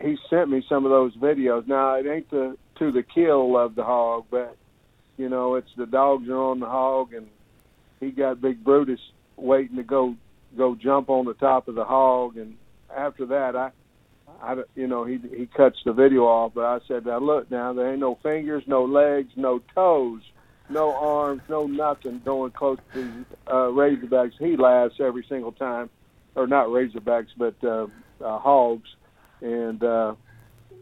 he sent me some of those videos. Now it ain't the to the kill of the hog, but you know it's the dogs are on the hog, and he got Big Brutus waiting to go go jump on the top of the hog, and after that I. I, you know, he he cuts the video off, but I said, now look, now there ain't no fingers, no legs, no toes no arms, no nothing going close to uh, Razorbacks. He laughs every single time, or not Razorbacks, but uh, uh, Hogs, and uh,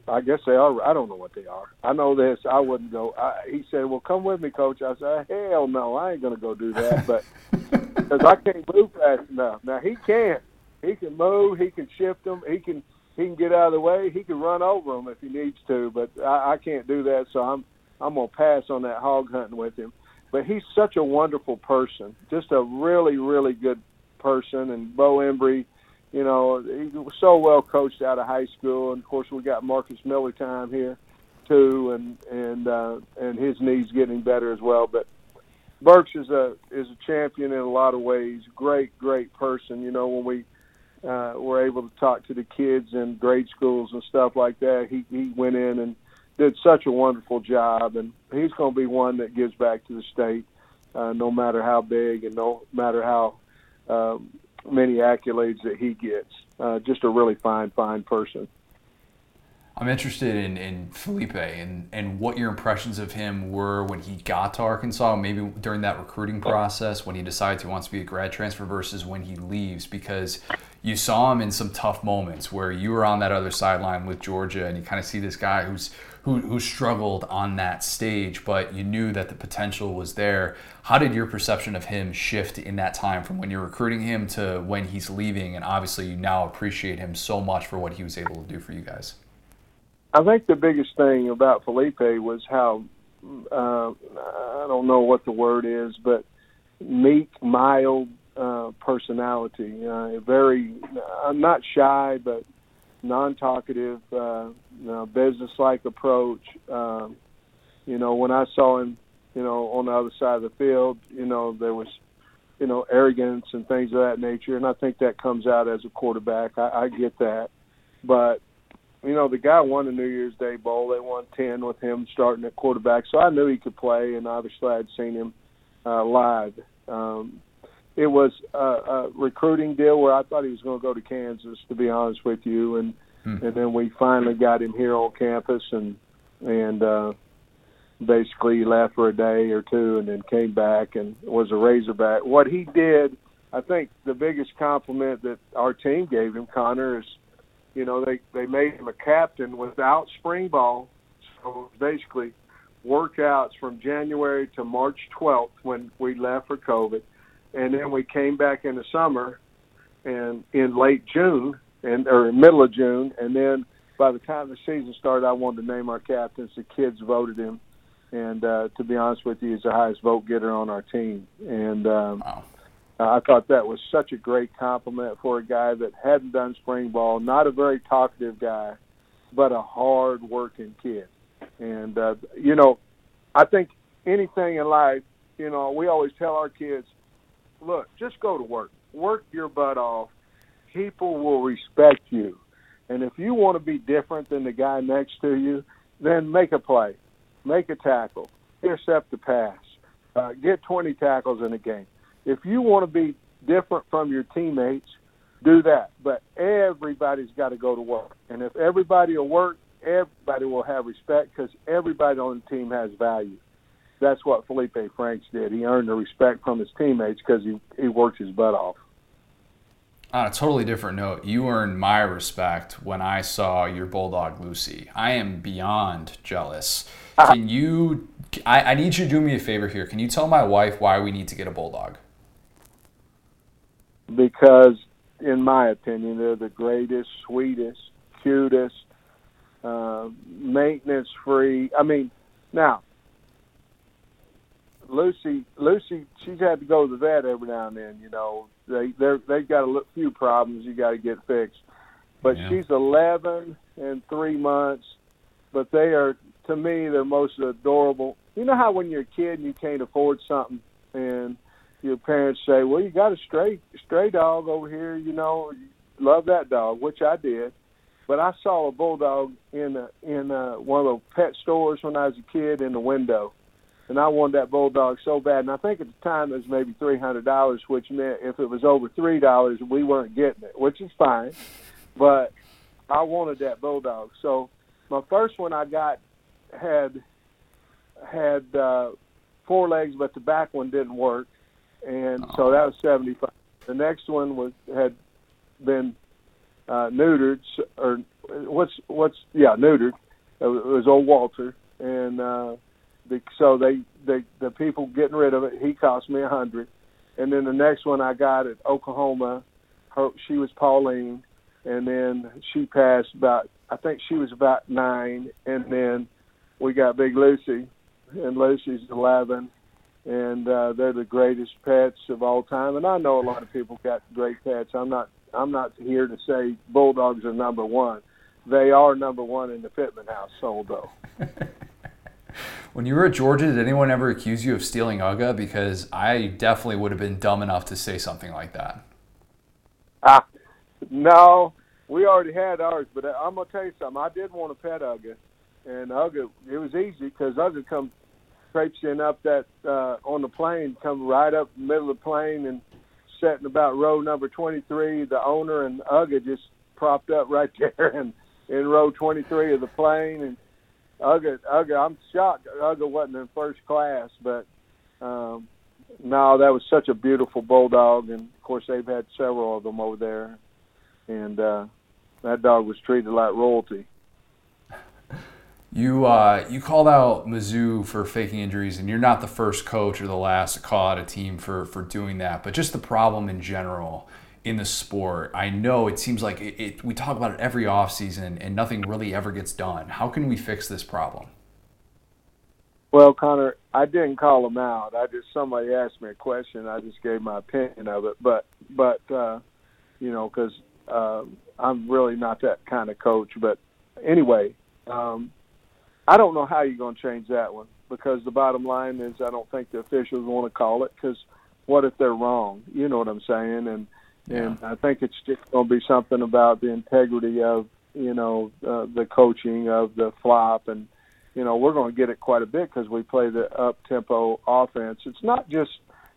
I guess they are. I don't know what they are. I know this. I wouldn't go. I, he said, "Well, come with me, Coach." I said, "Hell no, I ain't going to go do that." But because I can't move fast enough. Now he can. He can move. He can shift them. He can. He can get out of the way. He can run over them if he needs to. But I, I can't do that. So I'm I'm gonna pass on that hog hunting with him. But he's such a wonderful person, just a really, really good person. And Bo Embry, you know, he was so well coached out of high school. And of course, we got Marcus Miller time here too, and and uh, and his knees getting better as well. But Burks is a is a champion in a lot of ways. Great, great person. You know, when we uh, were able to talk to the kids in grade schools and stuff like that, he he went in and did such a wonderful job, and he's going to be one that gives back to the state, uh, no matter how big and no matter how um, many accolades that he gets. Uh, just a really fine, fine person. I'm interested in, in Feleipe and, and what your impressions of him were when he got to Arkansas, maybe during that recruiting process when he decides he wants to be a grad transfer versus when he leaves, because you saw him in some tough moments where you were on that other sideline with Georgia and you kind of see this guy who's who, who struggled on that stage, but you knew that the potential was there. How did your perception of him shift in that time from when you're recruiting him to when he's leaving? And obviously, you now appreciate him so much for what he was able to do for you guys. I think the biggest thing about Feleipe was how uh, I don't know what the word is, but meek, mild uh, personality. Uh, very, I'm not shy, but non-talkative, uh, you know, business-like approach. Um, you know, when I saw him, you know, on the other side of the field, you know, there was, you know, arrogance and things of that nature, and I think that comes out as a quarterback. I, I get that, but you know, the guy won the New Year's Day Bowl. They won ten with him starting at quarterback, so I knew he could play, and obviously I'd seen him uh, live. Um, it was a, a recruiting deal where I thought he was going to go to Kansas, to be honest with you, and hmm. and then we finally got him here on campus, and and uh, basically he left for a day or two, and then came back and was a Razorback. What he did, I think, the biggest compliment that our team gave him, Connor, is you know they they made him a captain without spring ball, so basically workouts from January to March 12th when we left for COVID and then we came back in the summer and in late June and or middle of June, and then by the time the season started, I wanted to name our captains. The kids voted him, and uh, to be honest with you, he's the highest vote getter on our team. And um, wow. I thought that was such a great compliment for a guy that hadn't done spring ball, not a very talkative guy, but a hard working kid. And uh, you know, I think anything in life, you know, we always tell our kids, look, just go to work. Work your butt off. People will respect you. And if you want to be different than the guy next to you, then make a play, make a tackle, intercept the pass, uh, get 20 tackles in a game. If you want to be different from your teammates, do that. But everybody's got to go to work. And if everybody will work, everybody will have respect because everybody on the team has value that's what Feleipe Franks did. He earned the respect from his teammates because he, he worked his butt off. On a totally different note, you earned my respect when I saw your bulldog Lucy. I am beyond jealous. Uh-huh. Can you? I, I need you to do me a favor here. Can you tell my wife why we need to get a bulldog? Because, in my opinion, they're the greatest, sweetest, cutest, uh, maintenance-free. I mean, now Lucy, Lucy, she's had to go to the vet every now and then. You know, they they they've got a few problems you got to get fixed. But yeah. she's 11 and three months. But they are, to me, they're most adorable. You know how when you're a kid and you can't afford something, and your parents say, "Well, you got a stray stray dog over here. You know, love that dog," which I did. But I saw a bulldog in a, in a, one of those pet stores when I was a kid in the window and I wanted that bulldog so bad. And I think at the time it was maybe three hundred dollars, which meant if it was over three dollars, we weren't getting it, which is fine. But I wanted that bulldog. So my first one I got had had uh, four legs, but the back one didn't work, and oh. so that was seventy five. The next one was had been uh, neutered, or what's what's yeah neutered. It was old Walter, and uh, so they they the people getting rid of it. He cost me a hundred, and then the next one I got at Oklahoma, her she was Pauline, and then she passed about I think she was about nine, and then we got Big Lucy, and Lucy's eleven, and uh, they're the greatest pets of all time. And I know a lot of people got great pets. I'm not I'm not here to say bulldogs are number one. They are number one in the Pittman household, though. When you were at Georgia, did anyone ever accuse you of stealing Uga? Because I definitely would have been dumb enough to say something like that. Ah, no, we already had ours. But I'm gonna tell you something. I did want a pet Uga, and Uga it was easy because Uga come traipsing up that uh, on the plane, come right up the middle of the plane and sitting about row number 23. The owner and Uga just propped up right there and in row 23 of the plane and Uga, Uga, I'm shocked Uga wasn't in first class, but um, no, that was such a beautiful bulldog, and of course they've had several of them over there, and uh, that dog was treated like royalty. You uh, you called out Mizzou for faking injuries, and you're not the first coach or the last to call out a team for for doing that. But just the problem in general in the sport. I know it seems like it, it, we talk about it every offseason and nothing really ever gets done. How can we fix this problem? Well, Connor, I didn't call them out. I just somebody asked me a question. I just gave my opinion of it. But but uh, you know, because uh, I'm really not that kind of coach. But anyway, um, I don't know how you're going to change that one because the bottom line is I don't think the officials want to call it because what if they're wrong? You know what I'm saying? And and I think it's just going to be something about the integrity of you know uh, the coaching of the flop and you know we're going to get it quite a bit because we play the up tempo offense. It's not just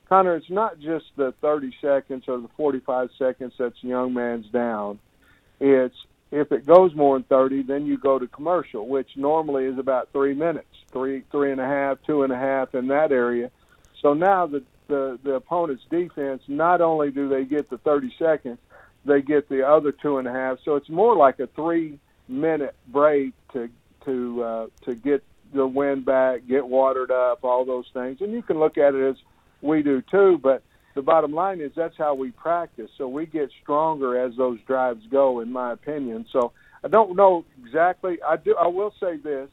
Connor. It's not just the 30 seconds or the 45 seconds that's young man's down. It's if it goes more than 30, then you go to commercial, which normally is about three minutes, three, three and a half, two and a half in that area. So now the the the opponent's defense, not only do they get the 30 seconds, they get the other two and a half. So it's more like a three minute break to to uh, to get the wind back, get watered up, all those things. And you can look at it as we do too, but the bottom line is that's how we practice. So we get stronger as those drives go, in my opinion. So I don't know exactly. I do. I will say this: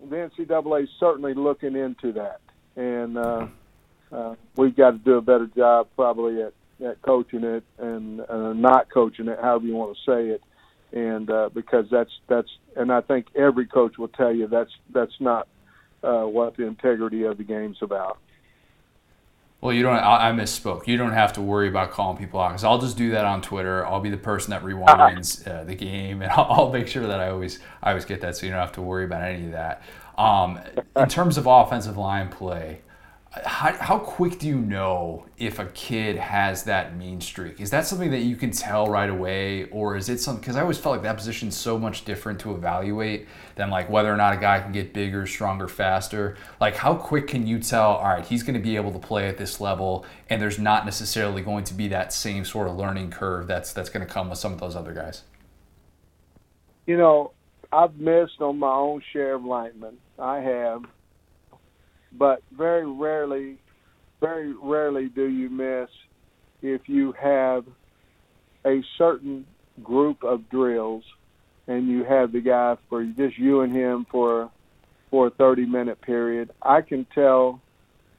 the NCAA is certainly looking into that, and uh, uh, we've got to do a better job probably at at coaching it and uh, not coaching it, however you want to say it. And uh, because that's that's, and I think every coach will tell you that's that's not uh, what the integrity of the game's about. Well, you don't. I, I misspoke. You don't have to worry about calling people out because I'll just do that on Twitter. I'll be the person that rewinds uh, the game, and I'll, I'll, make sure that I always I always get that, so you don't have to worry about any of that. Um, in terms of offensive line play, how, how quick do you know if a kid has that mean streak? Is that something that you can tell right away, or is it something? Because I always felt like that position is so much different to evaluate than like whether or not a guy can get bigger, stronger, faster. Like how quick can you tell? All right, he's going to be able to play at this level, and there's not necessarily going to be that same sort of learning curve that's that's going to come with some of those other guys. You know, I've missed on my own share of linemen. I have but very rarely, very rarely do you miss if you have a certain group of drills and you have the guy for just you and him for for a 30 minute period. I can tell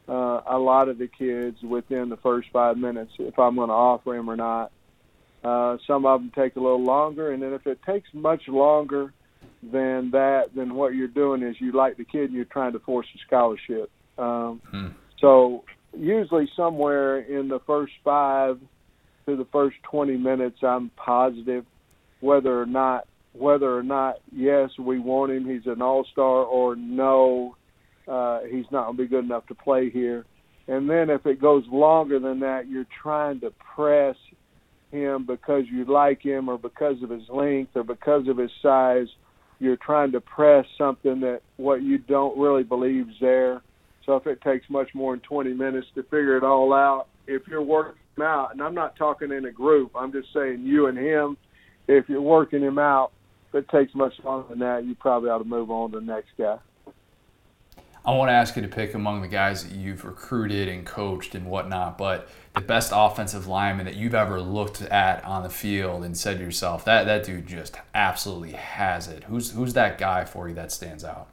uh, a lot of the kids within the first five minutes if I'm going to offer him or not. Uh, some of them take a little longer, and then if it takes much longer than that, then what you're doing is you like the kid and you're trying to force a scholarship. Um, hmm. So usually somewhere in the first five to the first 20 minutes, I'm positive whether or not whether or not yes we want him, he's an all-star, or no, uh, he's not going to be good enough to play here. And then if it goes longer than that, you're trying to press him because you like him or because of his length or because of his size you're trying to press something that what you don't really believe is there. So if it takes much more than 20 minutes to figure it all out, if you're working out, and I'm not talking in a group, I'm just saying you and him, if you're working him out, if it takes much longer than that, you probably ought to move on to the next guy. I want to ask you to pick among the guys that you've recruited and coached and whatnot, but the best offensive lineman that you've ever looked at on the field and said to yourself, that, that dude just absolutely has it. Who's, who's that guy for you that stands out?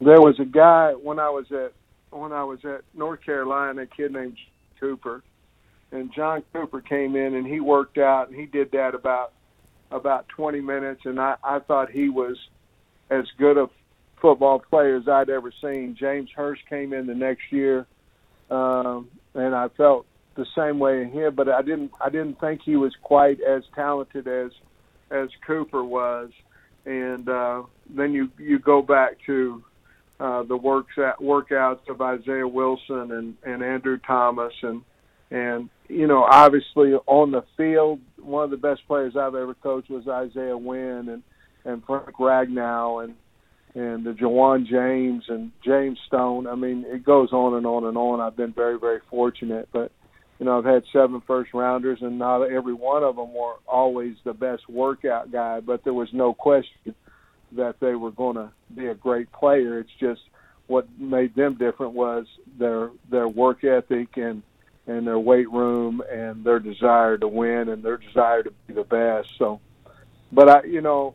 There was a guy when I was at when I was at North Carolina, a kid named Cooper, and John Cooper came in and he worked out and he did that about about 20 minutes, and I I thought he was as good a football player as I'd ever seen. James Hurst came in the next year, um, and I felt the same way in him, but I didn't I didn't think he was quite as talented as as Cooper was. And uh, then you you go back to uh, the works at, workouts of Isaiah Wilson and, and Andrew Thomas and and you know obviously on the field one of the best players I've ever coached was Isaiah Wynn and and Frank Ragnow and and the Ja'Wuan James and James Stone. I mean, it goes on and on and on. I've been very, very fortunate, but you know, I've had seven first rounders, and not every one of them were always the best workout guy. But there was no question that they were going to be a great player. It's just what made them different was their their work ethic and and their weight room and their desire to win and their desire to be the best. So, but I, you know,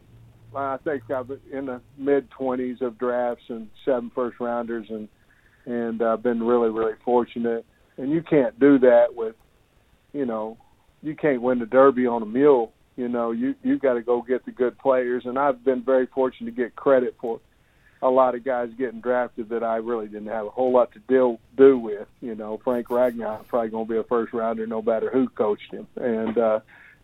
I think I've in the mid twenties of drafts and seven first rounders, and and I've been really really fortunate. And you can't do that with, you know, you can't win the Derby on a mule. You know, you you got to go get the good players, and I've been very fortunate to get credit for a lot of guys getting drafted that I really didn't have a whole lot to deal do with. You know, Frank Ragnow probably going to be a first rounder no matter who coached him, and uh,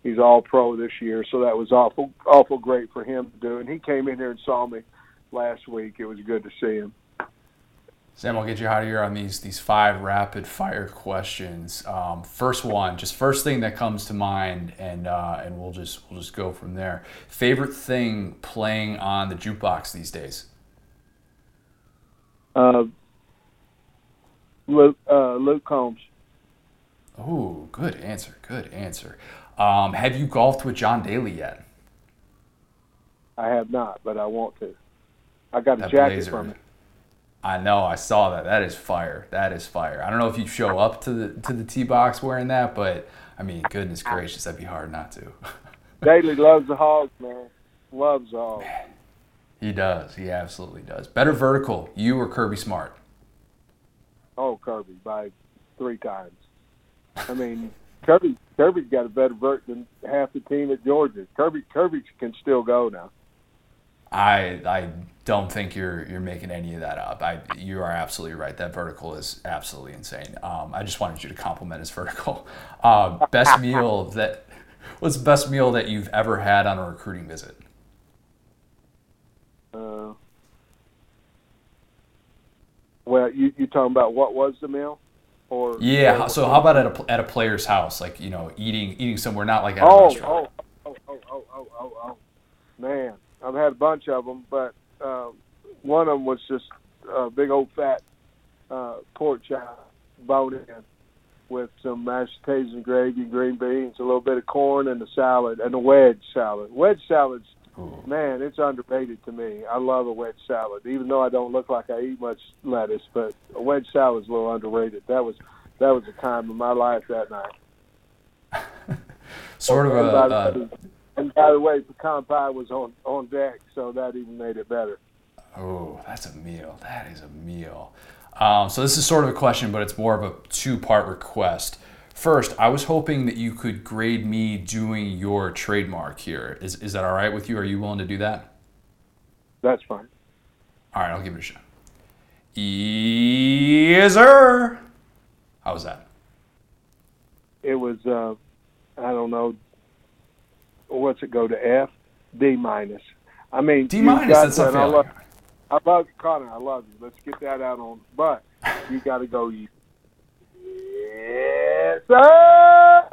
he's all pro this year, so that was awful awful great for him to do. And he came in here and saw me last week. It was good to see him. Sam, I'll get you out of here on these these five rapid fire questions. Um, first one, just first thing that comes to mind, and uh, and we'll just we'll just go from there. Favorite thing playing on the jukebox these days? Uh, Luke uh, Luke Combs. Oh, good answer. Good answer. Um, have you golfed with John Daly yet? I have not, but I want to. I got a That jacket blazer. from it. I know. I saw that. That is fire. That is fire. I don't know if you show up to the to the tee box wearing that, but I mean, goodness gracious, that'd be hard not to. Daly loves the hogs, man. Loves the hogs. he does. He absolutely does. Better vertical, you or Kirby Smart? Oh, Kirby by three times. I mean, Kirby Kirby's got a better vert than half the team at Georgia. Kirby Kirby can still go now. I I don't think you're you're making any of that up. I you are absolutely right. That vertical is absolutely insane. Um, I just wanted you to compliment his vertical. Uh, best meal that what's the best meal that you've ever had on a recruiting visit? Uh, well, you you talking about what was the meal, or Yeah. or- So how about at a at a player's house, like you know, eating eating somewhere not like at a Oh, restaurant? oh, oh, oh, oh, oh, oh, oh, man! I've had a bunch of them, but uh, one of them was just a big old fat uh, pork chop, bone in, with some mashed potatoes and gravy, green beans, a little bit of corn, and a salad, and a wedge salad. Wedge salad's Ooh. man, it's underrated to me. I love a wedge salad, even though I don't look like I eat much lettuce. But a wedge salad's a little underrated. That was that was a time of my life that night. Sort of and, a, by, a the- and by the way, pecan pie was on on deck, so that even made it better. Oh, that's a meal. That is a meal. Um, so this is sort of a question, but it's more of a two-part request. First, I was hoping that you could grade me doing your trademark here. Is, is that all right with you? Are you willing to do that? That's fine. All right, I'll give it a shot. Yes, sir. How was that? It was uh, I don't know what's it go to F D minus. I mean D minus. That's and I love, I love you, Connor. I love you. Let's get that out on. But you got to go. Yes, sir.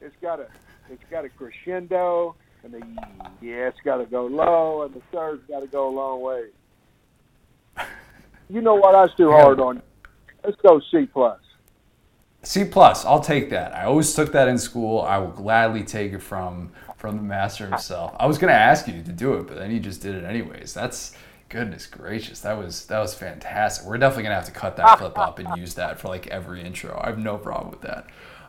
It's got a it's got a crescendo, and the yeah, it's got to go low, and the third's got to go a long way. You know what? I was too hard on. you. Let's go C plus. C plus. I'll take that. I always took that in school. I will gladly take it from from the master himself. I was gonna ask you to do it, but then you just did it anyways. That's goodness gracious. That was that was fantastic. We're definitely gonna have to cut that clip up and use that for like every intro. I have no problem with that.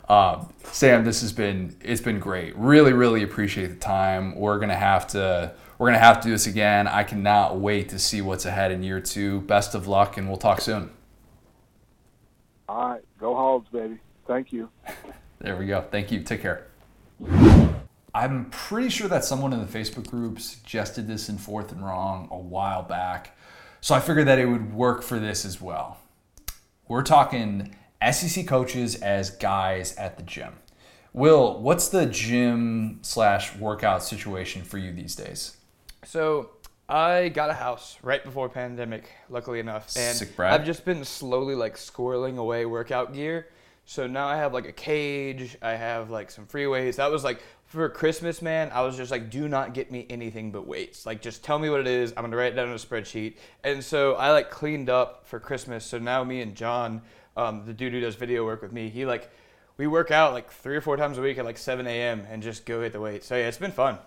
Um, Sam, this has been it's been great. Really, really appreciate the time. We're gonna have to we're gonna have to do this again. I cannot wait to see what's ahead in year two. Best of luck, and we'll talk soon. All right, go Hogs, baby. Thank you. There we go. Thank you. Take care. I'm pretty sure that someone in the Facebook group suggested this in Fourth and Wrong a while back. So I figured that it would work for this as well. We're talking SEC coaches as guys at the gym. Will, what's the gym slash workout situation for you these days? So I got a house right before pandemic, luckily enough, and Sick, Brad. I've just been slowly like squirreling away workout gear. So now I have like a cage, I have like some free weights. That was like for Christmas, man. I was just like, do not get me anything but weights. Like, just tell me what it is. I'm gonna write it down on a spreadsheet. And so I like cleaned up for Christmas. So now me and John, um, the dude who does video work with me, he like we work out like three or four times a week at like 7 a.m. and just go hit the weights. So yeah, it's been fun.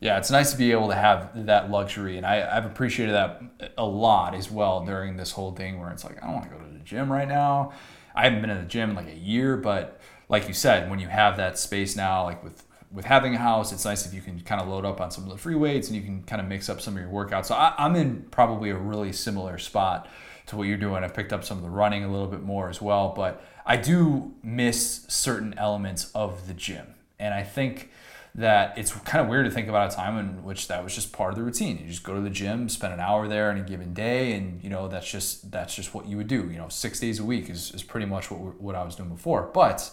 Yeah, it's nice to be able to have that luxury, and I, I've appreciated that a lot as well during this whole thing where it's like I don't want to go to the gym right now. I haven't been in the gym in like a year, but like you said, when you have that space now, like with with having a house, it's nice if you can kind of load up on some of the free weights and you can kind of mix up some of your workouts. So I, I'm in probably a really similar spot to what you're doing. I've picked up some of the running a little bit more as well, but I do miss certain elements of the gym. And I think that it's kind of weird to think about a time in which that was just part of the routine. You just go to the gym, spend an hour there in a given day, and you know that's just that's just what you would do. You know, six days a week is, is pretty much what what I was doing before. But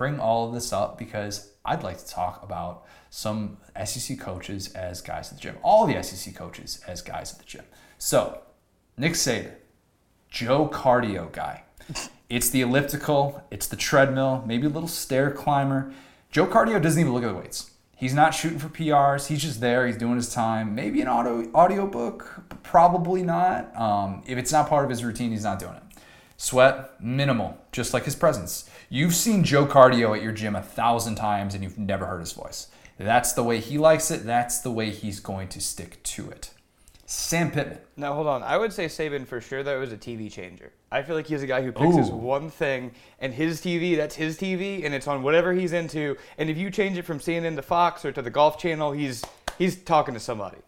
bring all of this up because I'd like to talk about some SEC coaches as guys at the gym, all the SEC coaches as guys at the gym. So Nick Saban, Joe Cardio guy. It's the elliptical, it's the treadmill, maybe a little stair climber. Joe Cardio doesn't even look at the weights. He's not shooting for PRs. He's just there. He's doing his time. Maybe an audio audiobook, probably not. Um, if it's not part of his routine, he's not doing it. Sweat, minimal, just like his presence. You've seen Joe Cardio at your gym a thousand times and you've never heard his voice. That's the way he likes it. That's the way he's going to stick to it. Sam Pittman. Now hold on. I would say Saban for sure though was a TV changer. I feel like he's a guy who picks his one thing and his TV, that's his TV, and it's on whatever he's into. And if you change it from CNN to Fox or to the Golf Channel, he's he's talking to somebody.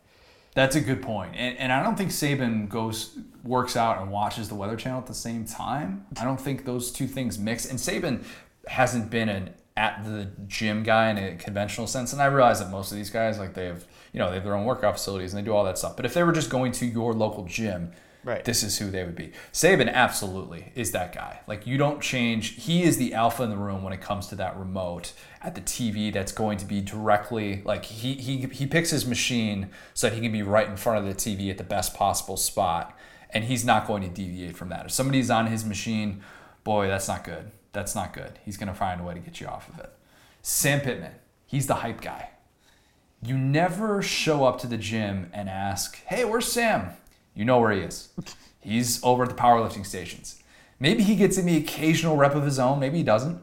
That's a good point. And, and I don't think Saban goes works out and watches the Weather Channel at the same time. I don't think those two things mix. And Saban hasn't been an at the gym guy in a conventional sense. And I realize that most of these guys, like they have, you know, they have their own workout facilities and they do all that stuff. But if they were just going to your local gym, Right. this is who they would be. Saban absolutely is that guy. Like you don't change. He is the alpha in the room when it comes to that remote at the TV. That's going to be directly like he he he picks his machine so that he can be right in front of the TV at the best possible spot, and he's not going to deviate from that. If somebody's on his machine, boy, that's not good. That's not good. He's going to find a way to get you off of it. Sam Pittman, he's the hype guy. You never show up to the gym and ask, "Hey, where's Sam?" You know where he is. He's over at the powerlifting stations. Maybe he gets in the occasional rep of his own, maybe he doesn't.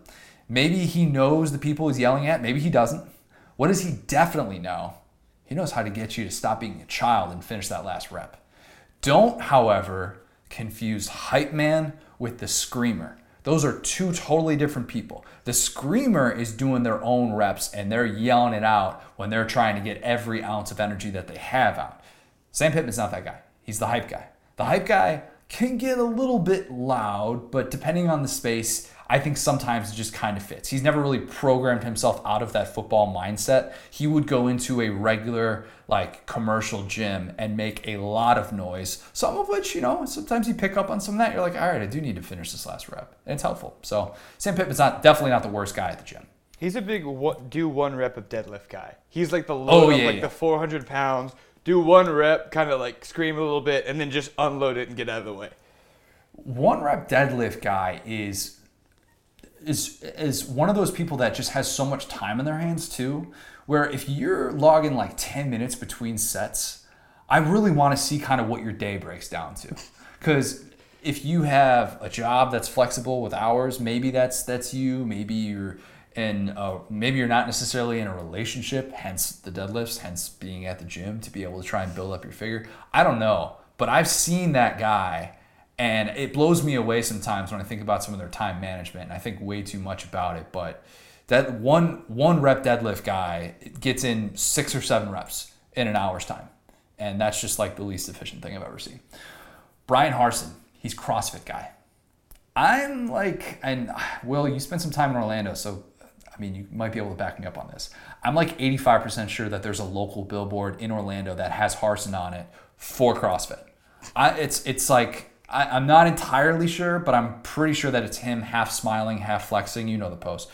Maybe he knows the people he's yelling at, maybe he doesn't. What does he definitely know? He knows how to get you to stop being a child and finish that last rep. Don't, however, confuse hype man with the screamer. Those are two totally different people. The screamer is doing their own reps and they're yelling it out when they're trying to get every ounce of energy that they have out. Sam Pittman's not that guy. He's the hype guy. The hype guy can get a little bit loud, but depending on the space, I think sometimes it just kind of fits. He's never really programmed himself out of that football mindset. He would go into a regular, like, commercial gym and make a lot of noise, some of which, you know, sometimes you pick up on some of that. You're like, all right, I do need to finish this last rep. And it's helpful. So Sam Pittman's not definitely not the worst guy at the gym. He's a big what, do one rep of deadlift guy. He's like the oh, load Oh, of yeah, like yeah. the 400 pounds, do one rep, kind of like scream a little bit, and then just unload it and get out of the way. one rep deadlift guy is is is one of those people that just has so much time in their hands too where if you're logging like 10 minutes between sets i really want to see kind of what your day breaks down to because if you have a job that's flexible with hours maybe that's that's you maybe you're in a, maybe you're not necessarily in a relationship hence the deadlifts hence being at the gym to be able to try and build up your figure i don't know but i've seen that guy and it blows me away sometimes when I think about some of their time management, and I think way too much about it. But that one one rep deadlift guy gets in six or seven reps in an hour's time, and that's just like the least efficient thing I've ever seen. Bryan Harsin, he's CrossFit guy. I'm like, and Will, you spent some time in Orlando, so I mean, you might be able to back me up on this. I'm like 85% sure that there's a local billboard in Orlando that has Harsin on it for CrossFit. I, it's it's like I, I'm not entirely sure, but I'm pretty sure that it's him half smiling, half flexing. You know the post.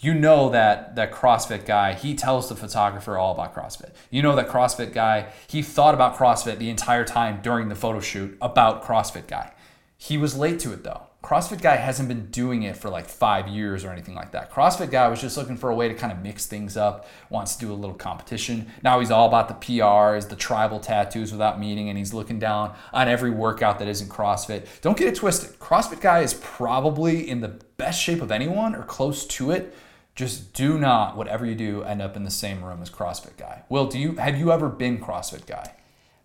You know that that CrossFit guy, he tells the photographer all about CrossFit. You know that CrossFit guy, he thought about CrossFit the entire time during the photo shoot about CrossFit guy. He was late to it though. CrossFit guy hasn't been doing it for like five years or anything like that. CrossFit guy was just looking for a way to kind of mix things up, wants to do a little competition. Now he's all about the PRs, the tribal tattoos without meaning, and he's looking down on every workout that isn't CrossFit. Don't get it twisted. CrossFit guy is probably in the best shape of anyone or close to it. Just do not, whatever you do, end up in the same room as CrossFit guy. Will, do you have you ever been CrossFit guy?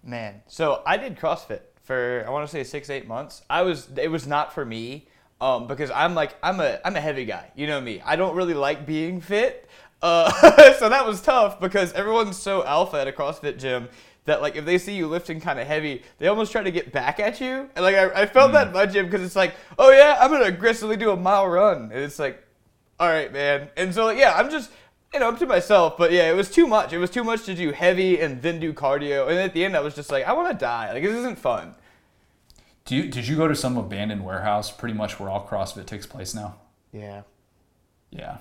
Man, so I did CrossFit for I want to say six eight months. I was it was not for me um, because I'm like I'm a I'm a heavy guy. You know me. I don't really like being fit. Uh, so that was tough because everyone's so alpha at a CrossFit gym that like if they see you lifting kind of heavy, they almost try to get back at you. And like I, I felt that in my gym because it's like, oh yeah, I'm gonna aggressively do a mile run, and it's like, all right, man. And so like, yeah, I'm just you know to myself, but yeah, it was too much. It was too much to do heavy and then do cardio, and at the end I was just like, I want to die. Like this isn't fun. Do you, did you go to some abandoned warehouse, pretty much where all CrossFit takes place now? Yeah. Yeah.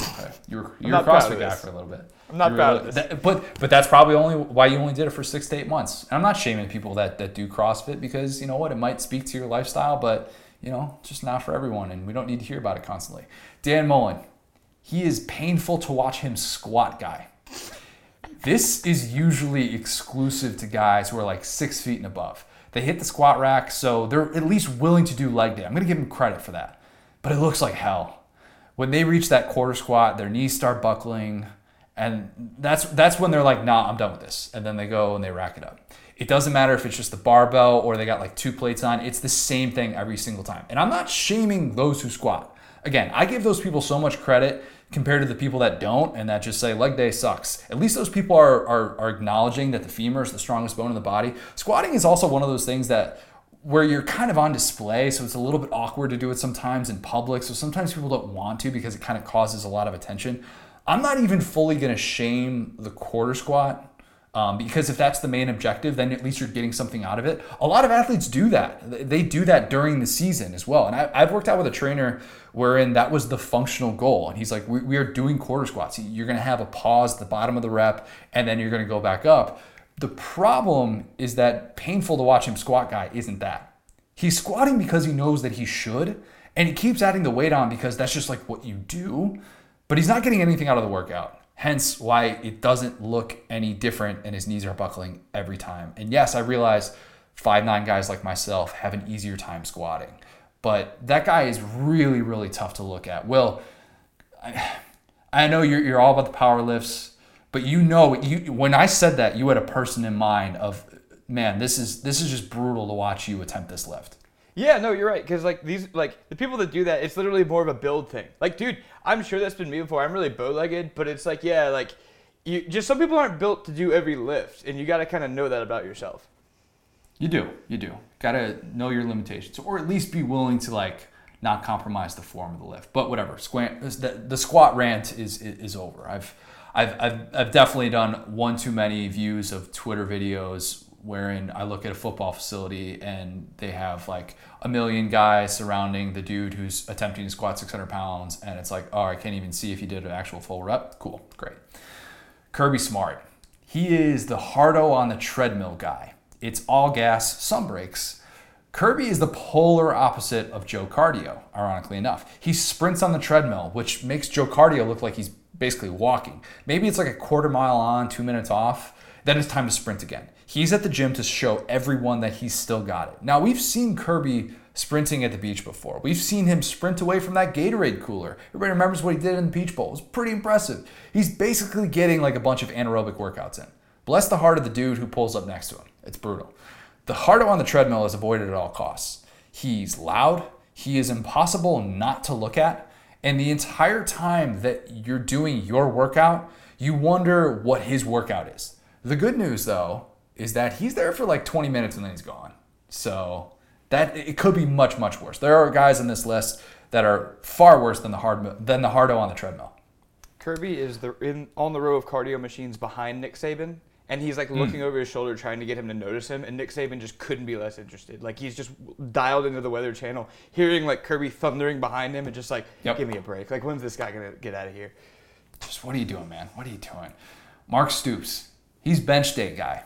Okay. You were you I'm were a CrossFit guy for a little bit. I'm not You proud really- of this. that- but but that's probably only why you only did it for six to eight months. And I'm not shaming people that that do CrossFit because you know what, it might speak to your lifestyle, but you know, just not for everyone, and we don't need to hear about it constantly. Dan Mullen, he is painful to watch him squat, guy. This is usually exclusive to guys who are like six feet and above. They hit the squat rack, so they're at least willing to do leg day. I'm gonna give them credit for that. But it looks like hell. When they reach that quarter squat, their knees start buckling, and that's that's when they're like, nah, I'm done with this. And then they go and they rack it up. It doesn't matter if it's just the barbell or they got like two plates on, it's the same thing every single time. And I'm not shaming those who squat. Again, I give those people so much credit compared to the people that don't and that just say leg day sucks. At least those people are, are, are acknowledging that the femur is the strongest bone in the body. Squatting is also one of those things that where you're kind of on display, so it's a little bit awkward to do it sometimes in public. So sometimes people don't want to because it kind of causes a lot of attention. I'm not even fully to shame the quarter squat um, because if that's the main objective, then at least you're getting something out of it. A lot of athletes do that. They do that during the season as well. And I, I've worked out with a trainer wherein that was the functional goal. And he's like, we, we are doing quarter squats. You're going to have a pause at the bottom of the rep, and then you're going to go back up. The problem is that painful to watch him squat guy isn't that. He's squatting because he knows that he should, and he keeps adding the weight on because that's just like what you do, but he's not getting anything out of the workout. Hence why it doesn't look any different and his knees are buckling every time. And yes, I realize five nine guys like myself have an easier time squatting, but that guy is really, really tough to look at. Will, I, I know you're, you're all about the power lifts, but you know you when I said that you had a person in mind of man, this is this is just brutal to watch you attempt this lift. Yeah, no, you're right. Because like these, like the people that do that, it's literally more of a build thing. Like, dude, I'm sure that's been me before. I'm really bow-legged, but it's like, yeah, like you just some people aren't built to do every lift, and you got to kind of know that about yourself. You do, you do. Got to know your limitations, or at least be willing to like not compromise the form of the lift. But whatever, squat, the, the squat rant is is over. I've, I've I've I've definitely done one too many views of Twitter videos wherein I look at a football facility and they have like a million guys surrounding the dude who's attempting to squat 600 pounds, and it's like, oh, I can't even see if he did an actual full rep. Cool, great. Kirby Smart. He is the hardo on the treadmill guy. It's all gas, some breaks. Kirby is the polar opposite of Joe Cardio, ironically enough. He sprints on the treadmill, which makes Joe Cardio look like he's basically walking. Maybe it's like a quarter mile on, two minutes off. Then it's time to sprint again. He's at the gym to show everyone that he's still got it. Now, we've seen Kirby sprinting at the beach before. We've seen him sprint away from that Gatorade cooler. Everybody remembers what he did in the Peach Bowl. It was pretty impressive. He's basically getting like a bunch of anaerobic workouts in. Bless the heart of the dude who pulls up next to him. It's brutal. The hardo on the treadmill is avoided at all costs. He's loud, he is impossible not to look at, and the entire time that you're doing your workout, you wonder what his workout is. The good news though is that he's there for like 20 minutes and then he's gone. So that it could be much much worse. There are guys on this list that are far worse than the hard than the hardo on the treadmill. Kirby is the in on the row of cardio machines behind Nick Saban, and he's like Hmm. looking over his shoulder trying to get him to notice him, and Nick Saban just couldn't be less interested. Like he's just dialed into the Weather Channel, hearing like Kirby thundering behind him, and just like, Yep. give me a break. Like when's this guy gonna get out of here? Just what are you doing, man? What are you doing? Mark Stoops, he's bench day guy.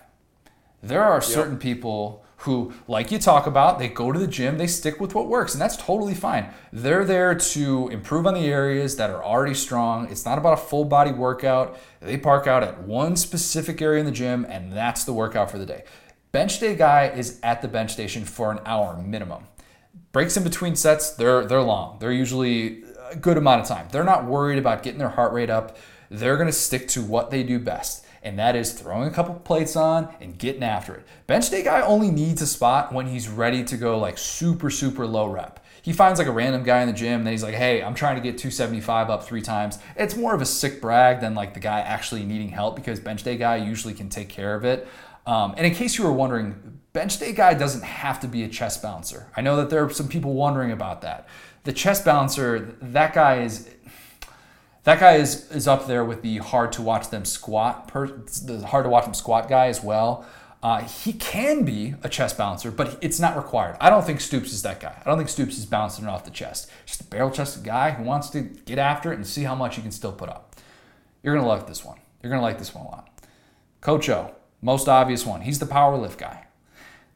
There are certain people who, like you talk about, they go to the gym, they stick with what works, and that's totally fine. They're there to improve on the areas that are already strong. It's not about a full body workout. They park out at one specific area in the gym, and that's the workout for the day. Bench day guy is at the bench station for an hour minimum breaks in between sets they're they're long they're usually a good amount of time they're not worried about getting their heart rate up they're going to stick to what they do best and that is throwing a couple plates on and getting after it bench day guy only needs a spot when he's ready to go like super super low rep He finds like a random guy in the gym, and he's like, "Hey, I'm trying to get 275 up three times." It's more of a sick brag than like the guy actually needing help because bench day guy usually can take care of it. Um, and in case you were wondering, bench day guy doesn't have to be a chest bouncer. I know that there are some people wondering about that. The chest bouncer, that guy is that guy is is up there with the hard to watch them squat per, the hard to watch them squat guy as well. Uh, he can be a chest bouncer, but it's not required. I don't think Stoops is that guy. I don't think Stoops is bouncing off the chest. Just a barrel chested guy who wants to get after it and see how much he can still put up. You're gonna like this one. You're gonna like this one a lot. Coach O, most obvious one. He's the power lift guy.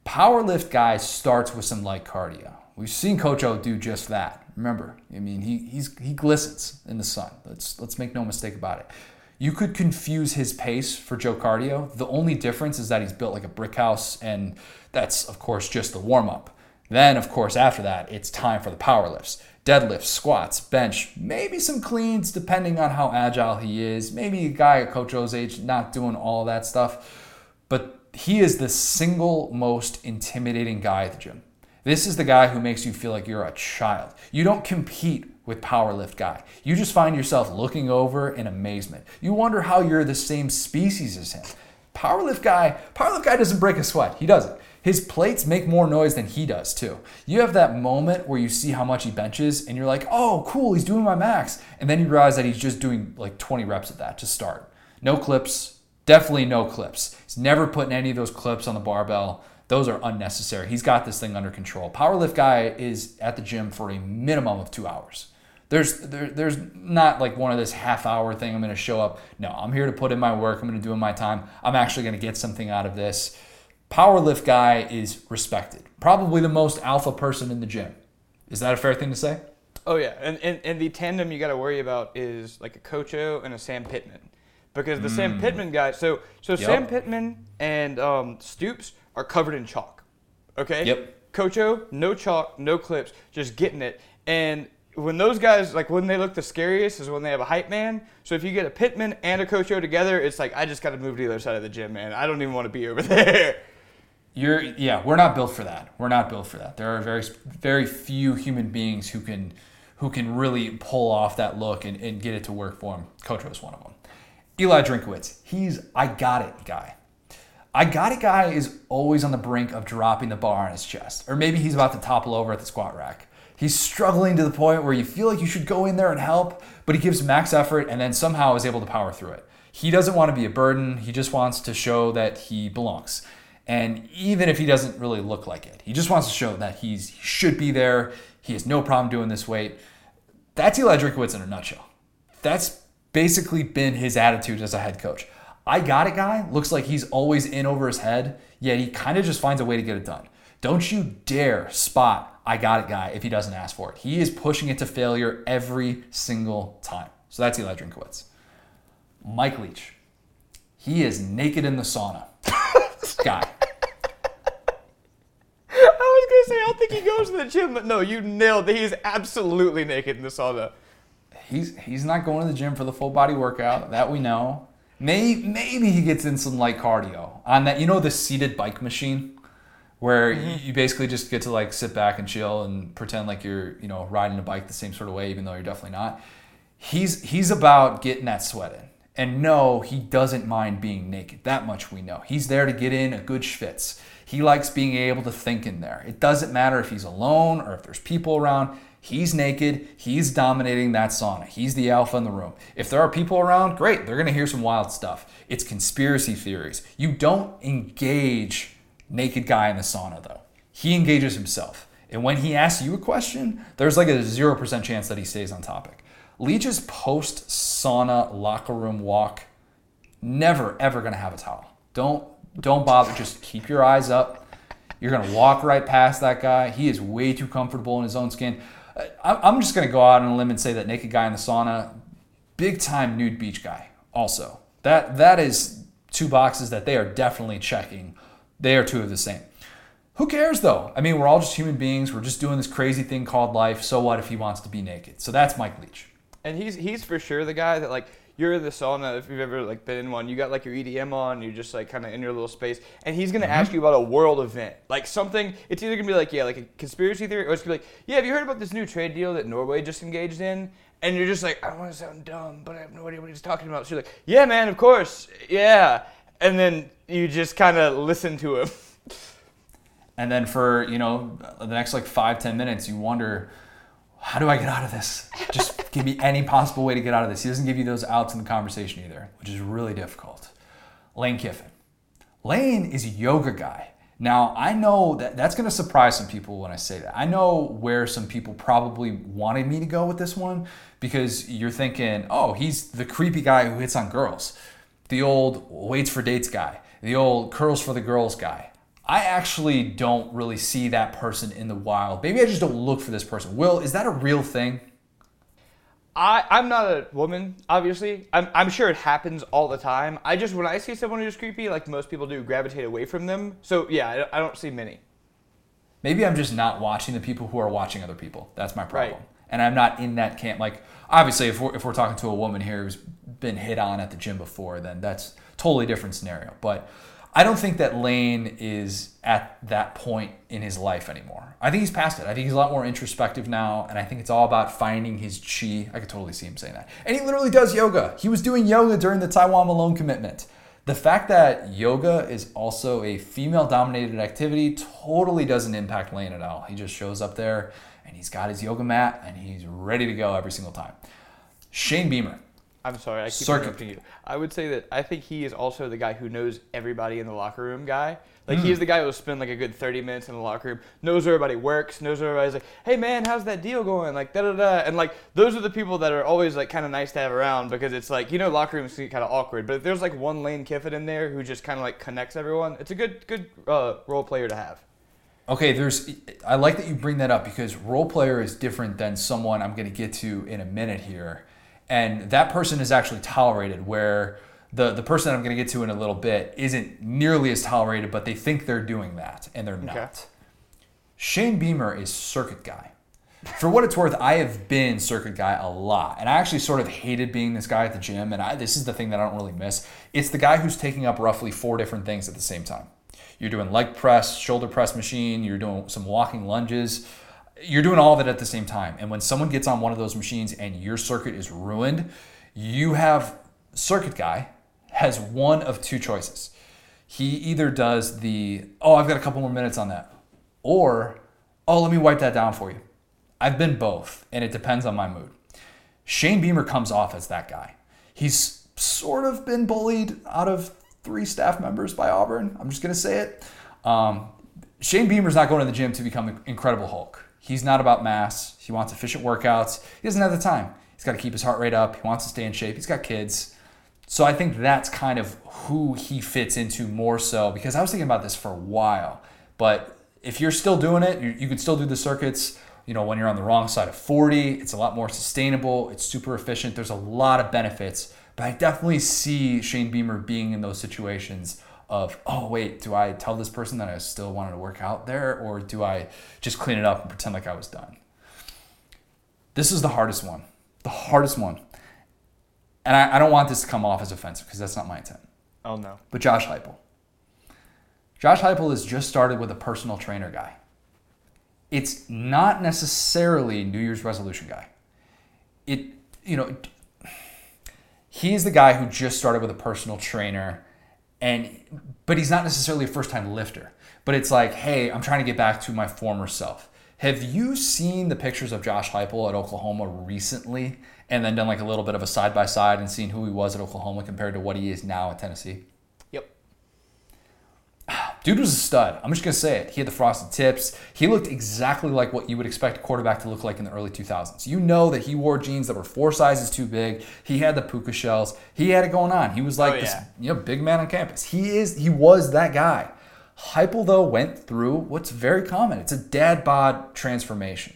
Power lift guy starts with some light cardio. We've seen Coach O do just that. Remember, I mean, he, he's, he glistens in the sun. Let's, let's make no mistake about it. You could confuse his pace for Joe Cardio. The only difference is that he's built like a brick house, and that's, of course, just the warm up. Then, of course, after that, it's time for the power lifts deadlifts, squats, bench, maybe some cleans, depending on how agile he is. Maybe a guy at Coach O's age not doing all that stuff. But he is the single most intimidating guy at the gym. This is the guy who makes you feel like you're a child. You don't compete with powerlift guy. You just find yourself looking over in amazement. You wonder how you're the same species as him. Powerlift guy, powerlift guy doesn't break a sweat. He doesn't. His plates make more noise than he does too. You have that moment where you see how much he benches and you're like, "Oh, cool, he's doing my max." And then you realize that he's just doing like 20 reps of that to start. No clips, definitely no clips. He's never putting any of those clips on the barbell. Those are unnecessary. He's got this thing under control. Powerlift guy is at the gym for a minimum of two hours. There's there, there's not like one of this half hour thing. I'm going to show up. No, I'm here to put in my work. I'm going to do in my time. I'm actually going to get something out of this. Powerlift guy is respected. Probably the most alpha person in the gym. Is that a fair thing to say? Oh yeah, and and, and the tandem you got to worry about is like a Coach O and a Sam Pittman, because the mm. Sam Pittman guy. So so yep. Sam Pittman and um, Stoops are covered in chalk. Okay. Yep. Coach O, no chalk, no clips, just getting it. And when those guys like when they look the scariest is when they have a hype man. So if you get a Pittman and a Coach O together, it's like I just got to move to the other side of the gym, man. I don't even want to be over there. You're yeah, we're not built for that. We're not built for that. There are very very few human beings who can who can really pull off that look and, and get it to work for him. Coach O is one of them. Eli Drinkwitz, he's I got it guy. I got it guy is always on the brink of dropping the bar on his chest, or maybe he's about to topple over at the squat rack. He's struggling to the point where you feel like you should go in there and help, but he gives max effort and then somehow is able to power through it. He doesn't want to be a burden, he just wants to show that he belongs. And even if he doesn't really look like it, he just wants to show that he's, he should be there. He has no problem doing this weight. That's Eli Drinkwitz in a nutshell. That's basically been his attitude as a head coach. I got it guy looks like he's always in over his head, yet he kind of just finds a way to get it done. Don't you dare spot I got it guy if he doesn't ask for it. He is pushing it to failure every single time. So that's Eli Drinkwitz. Mike Leach. He is naked in the sauna. guy. I was gonna say I don't think he goes to the gym, but no, you nailed it. He's absolutely naked in the sauna. He's he's not going to the gym for the full body workout. That we know. Maybe maybe he gets in some light cardio on that. You know the seated bike machine, where mm-hmm. you basically just get to like sit back and chill and pretend like you're you know riding a bike the same sort of way, even though you're definitely not. He's he's about getting that sweat in. And no, he doesn't mind being naked. That much we know. He's there to get in a good schwitz. He likes being able to think in there. It doesn't matter if he's alone or if there's people around. He's naked. He's dominating that sauna. He's the alpha in the room. If there are people around, great. They're going to hear some wild stuff. It's conspiracy theories. You don't engage naked guy in the sauna though. He engages himself. And when he asks you a question, there's like a 0% chance that he stays on topic. Leach's post sauna locker room walk, never ever gonna have a towel. Don't don't bother. Just keep your eyes up. You're gonna walk right past that guy. He is way too comfortable in his own skin. I'm just gonna go out on a limb and say that naked guy in the sauna, big time nude beach guy. Also, that that is two boxes that they are definitely checking. They are two of the same. Who cares though? I mean, we're all just human beings. We're just doing this crazy thing called life. So what if he wants to be naked? So that's Mike Leach and he's he's for sure the guy that like you're in the sauna if you've ever like been in one. You got like your EDM on, you're just like kind of in your little space, and he's gonna ask mm-hmm. you about a world event, like something. It's either gonna be like yeah, like a conspiracy theory, or it's gonna be like yeah, have you heard about this new trade deal that Norway just engaged in? And you're just like, I don't want to sound dumb, but I have no idea what he's talking about. So you're like, yeah, man, of course, yeah. And then you just kind of listen to him. And then for, you know, the next like five, ten minutes, you wonder, how do I get out of this? Just give me any possible way to get out of this. He doesn't give you those outs in the conversation either, which is really difficult. Lane Kiffin. Lane is a yoga guy. Now, I know that that's going to surprise some people when I say that. I know where some people probably wanted me to go with this one because you're thinking, oh, he's the creepy guy who hits on girls, the old waits for dates guy, the old curls for the girls guy. I actually don't really see that person in the wild. Maybe I just don't look for this person. Will, is that a real thing? I, I'm not a woman, obviously. I'm, I'm sure it happens all the time. I just, when I see someone who's creepy, like most people do, gravitate away from them. So, yeah, I, I don't see many. Maybe I'm just not watching the people who are watching other people. That's my problem. Right. And I'm not in that camp. Like, obviously, if we're, if we're talking to a woman here who's been hit on at the gym before, then that's totally different scenario. But I don't think that Lane is at that point in his life anymore. I think he's past it. I think he's a lot more introspective now, and I think it's all about finding his chi. I could totally see him saying that. And he literally does yoga. He was doing yoga during the Tywone Malone commitment. The fact that yoga is also a female dominated activity totally doesn't impact Lane at all. He just shows up there and he's got his yoga mat and he's ready to go every single time. Shane Beamer. I'm sorry, I keep Circuit. interrupting you. I would say that I think he is also the guy who knows everybody in the locker room guy. Like he's the guy who will spend like a good 30 minutes in the locker room, knows where everybody works, knows where everybody's like, hey man, how's that deal going? Like da da da. And like those are the people that are always like kind of nice to have around because it's like you know locker rooms can get kind of awkward, but if there's like one Lane Kiffin in there who just kind of like connects everyone, it's a good good uh, role player to have. Okay, there's. I like that you bring that up because role player is different than someone I'm going to get to in a minute here, and that person is actually tolerated. Where the the person I'm going to get to in a little bit isn't nearly as tolerated, but they think they're doing that and they're not. Shane Beamer is circuit guy. For what it's worth, I have been circuit guy a lot, and I actually sort of hated being this guy at the gym. And I, this is the thing that I don't really miss. It's the guy who's taking up roughly four different things at the same time. You're doing leg press, shoulder press machine. You're doing some walking lunges. You're doing all of it at the same time. And when someone gets on one of those machines and your circuit is ruined, you have circuit guy has one of two choices. He either does the oh I've got a couple more minutes on that, or oh let me wipe that down for you. I've been both, and it depends on my mood. Shane Beamer comes off as that guy. He's sort of been bullied out of three staff members by Auburn. I'm just going to say it. Um, Shane Beamer's not going to the gym to become an Incredible Hulk. He's not about mass. He wants efficient workouts. He doesn't have the time. He's got to keep his heart rate up. He wants to stay in shape. He's got kids. So I think that's kind of who he fits into more so because I was thinking about this for a while. But if you're still doing it, you, you could still do the circuits. You know, when you're on the wrong side of 40, it's a lot more sustainable. It's super efficient. There's a lot of benefits. But I definitely see Shane Beamer being in those situations of, oh, wait, do I tell this person that I still wanted to work out there or do I just clean it up and pretend like I was done? This is the hardest one. The hardest one. And I, I don't want this to come off as offensive because that's not my intent. Oh no. But Josh Heupel. Josh Heupel has just started with a personal trainer guy. It's not necessarily New Year's resolution guy. It, you know, he's the guy who just started with a personal trainer and but he's not necessarily a first time lifter. But it's like, hey, I'm trying to get back to my former self. Have you seen the pictures of Josh Heupel at Oklahoma recently and then done like a little bit of a side by side and seen who he was at Oklahoma compared to what he is now at Tennessee? Dude was a stud. I'm just gonna say it. He had the frosted tips. He looked exactly like what you would expect a quarterback to look like in the early 2000s. You know that he wore jeans that were four sizes too big. He had the puka shells. He had it going on. He was like Oh, this, you know, big man on campus. He is. He was that guy. Heupel though went through what's very common. It's a dad bod transformation.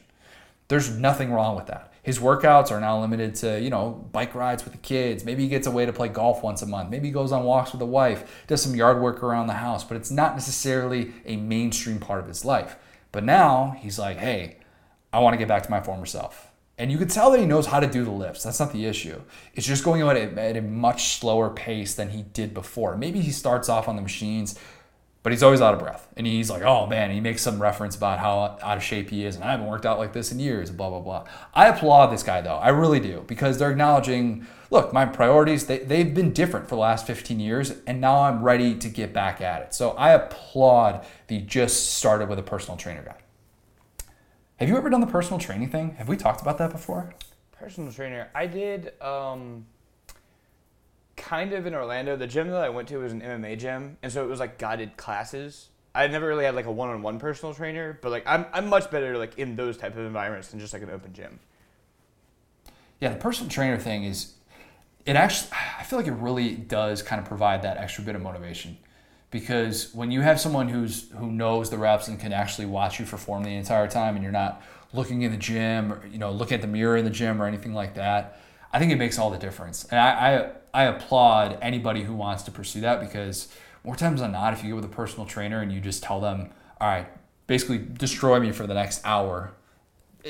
There's nothing wrong with that. His workouts are now limited to, you know, bike rides with the kids. Maybe he gets away to play golf once a month. Maybe he goes on walks with the wife, does some yard work around the house, but it's not necessarily a mainstream part of his life. But now he's like, hey, I want to get back to my former self. And you could tell that he knows how to do the lifts. That's not the issue. It's just going at a, at a much slower pace than he did before. Maybe he starts off on the machines, but he's always out of breath. And he's like, oh man, he makes some reference about how out of shape he is. And I haven't worked out like this in years, blah, blah, blah. I applaud this guy though. I really do because they're acknowledging, look, my priorities, they, they've been different for the last 15 years. And now I'm ready to get back at it. So I applaud the just started with a personal trainer guy. Have you ever done the personal training thing? Have we talked about that before? Personal trainer. I did um, kind of in Orlando. The gym that I went to was an MMA gym, and so it was like guided classes. I never really had like a one-on-one personal trainer, but like I'm I'm much better like in those type of environments than just like an open gym. Yeah, the personal trainer thing is it actually I feel like it really does kind of provide that extra bit of motivation because when you have someone who's who knows the reps and can actually watch you perform the entire time and you're not looking in the gym or you know looking at the mirror in the gym or anything like that i think it makes all the difference and i i, I applaud anybody who wants to pursue that because more times than not if you go with a personal trainer and you just tell them all right basically destroy me for the next hour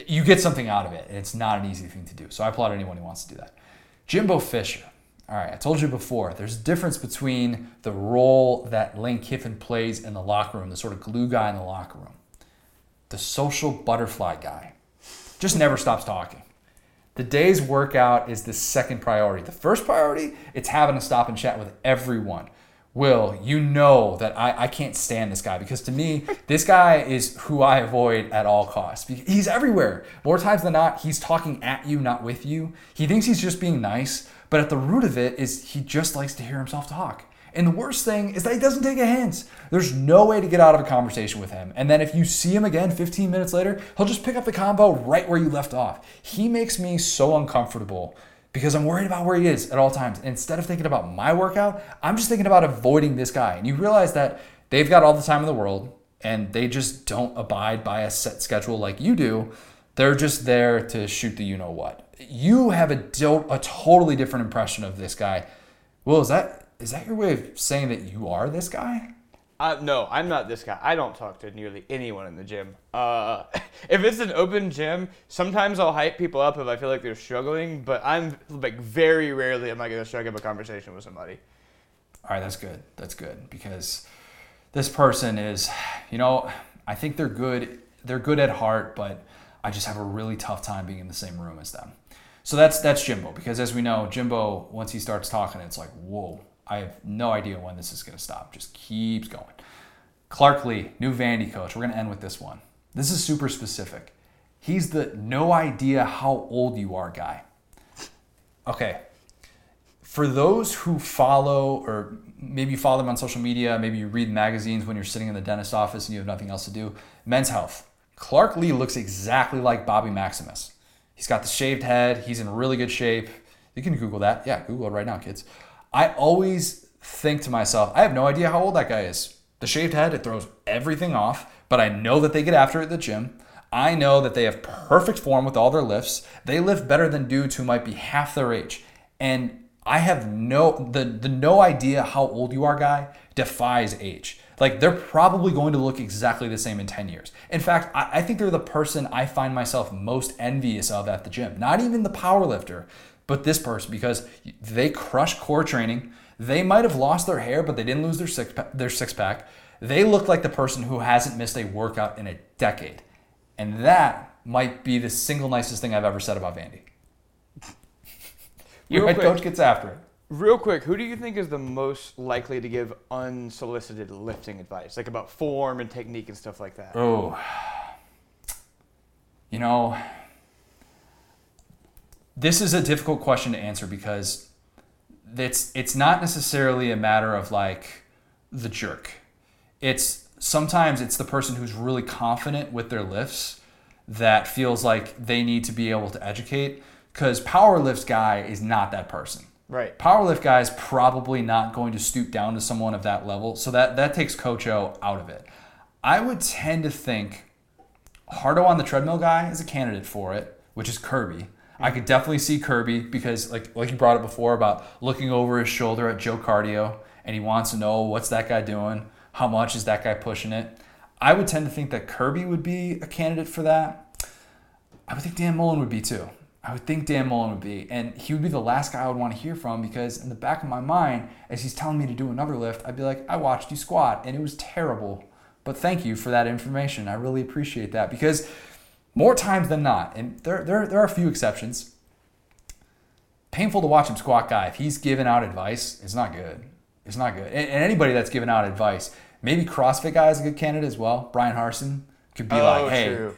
you get something out of it and it's not an easy thing to do. So i applaud anyone who wants to do that. Jimbo fisher. All right, I told you before, there's a difference between the role that Lane Kiffin plays in the locker room, the sort of glue guy in the locker room, the social butterfly guy, just never stops talking. The day's workout is the second priority. The first priority, it's having a stop and chat with everyone. Will, you know that I, I can't stand this guy because to me, this guy is who I avoid at all costs. He's everywhere. More times than not, he's talking at you, not with you. He thinks he's just being nice, but at the root of it is he just likes to hear himself talk. And the worst thing is that he doesn't take a hint. There's no way to get out of a conversation with him. And then if you see him again 15 minutes later, he'll just pick up the combo right where you left off. He makes me so uncomfortable because I'm worried about where he is at all times. And instead of thinking about my workout, I'm just thinking about avoiding this guy. And you realize that they've got all the time in the world and they just don't abide by a set schedule like you do. They're just there to shoot the you know what you have a, a totally different impression of this guy. Will, is that is that your way of saying that you are this guy? Uh, no, I'm not this guy. I don't talk to nearly anyone in the gym. Uh, if it's an open gym, sometimes I'll hype people up if I feel like they're struggling, but I'm like very rarely am I going to strike up a conversation with somebody. All right, that's good. That's good because this person is, you know, I think they're good. They're good at heart, but I just have a really tough time being in the same room as them. So that's that's Jimbo because as we know, Jimbo once he starts talking, it's like whoa. I have no idea when this is going to stop. Just keeps going. Clark Lea, new Vandy coach. We're going to end with this one. This is super specific. He's the no idea how old you are guy. Okay. For those who follow, or maybe you follow them on social media, maybe you read magazines when you're sitting in the dentist office and you have nothing else to do, Men's Health. Clark Lea looks exactly like Bobby Maximus. He's got the shaved head. He's in really good shape. You can Google that. Yeah, Google it right now, kids. I always think to myself, I have no idea how old that guy is. The shaved head, it throws everything off, but I know that they get after it at the gym. I know that they have perfect form with all their lifts. They lift better than dudes who might be half their age. And I have no the the no idea how old you are guy defies age. Like they're probably going to look exactly the same in 10 years. In fact, I, I think they're the person I find myself most envious of at the gym. Not even the power lifter, but this person because they crush core training. They might have lost their hair, but they didn't lose their six their six pack. They look like the person who hasn't missed a workout in a decade. And that might be the single nicest thing I've ever said about Vandy. Your head coach gets after it. Real quick, who do you think is the most likely to give unsolicited lifting advice, like about form and technique and stuff like that? Oh, you know, this is a difficult question to answer because it's it's not necessarily a matter of like the jerk. It's sometimes it's the person who's really confident with their lifts that feels like they need to be able to educate because power lifts guy is not that person Right. Powerlift guy is probably not going to stoop down to someone of that level. So that, that takes Coach O out of it. I would tend to think Hardo on the treadmill guy is a candidate for it, which is Kirby. I could definitely see Kirby because like like you brought it before about looking over his shoulder at Joe Cardio and he wants to know what's that guy doing, how much is that guy pushing it. I would tend to think that Kirby would be a candidate for that. I would think Dan Mullen would be too. I would think Dan Mullen would be. And he would be the last guy I would want to hear from because in the back of my mind, as he's telling me to do another lift, I'd be like, I watched you squat and it was terrible. But thank you for that information. I really appreciate that because more times than not, and there, there, there are a few exceptions, painful to watch him squat guy. If he's giving out advice, it's not good. It's not good. And, and anybody that's giving out advice, maybe CrossFit guy is a good candidate as well. Bryan Harsin could be Oh, like, hey, true.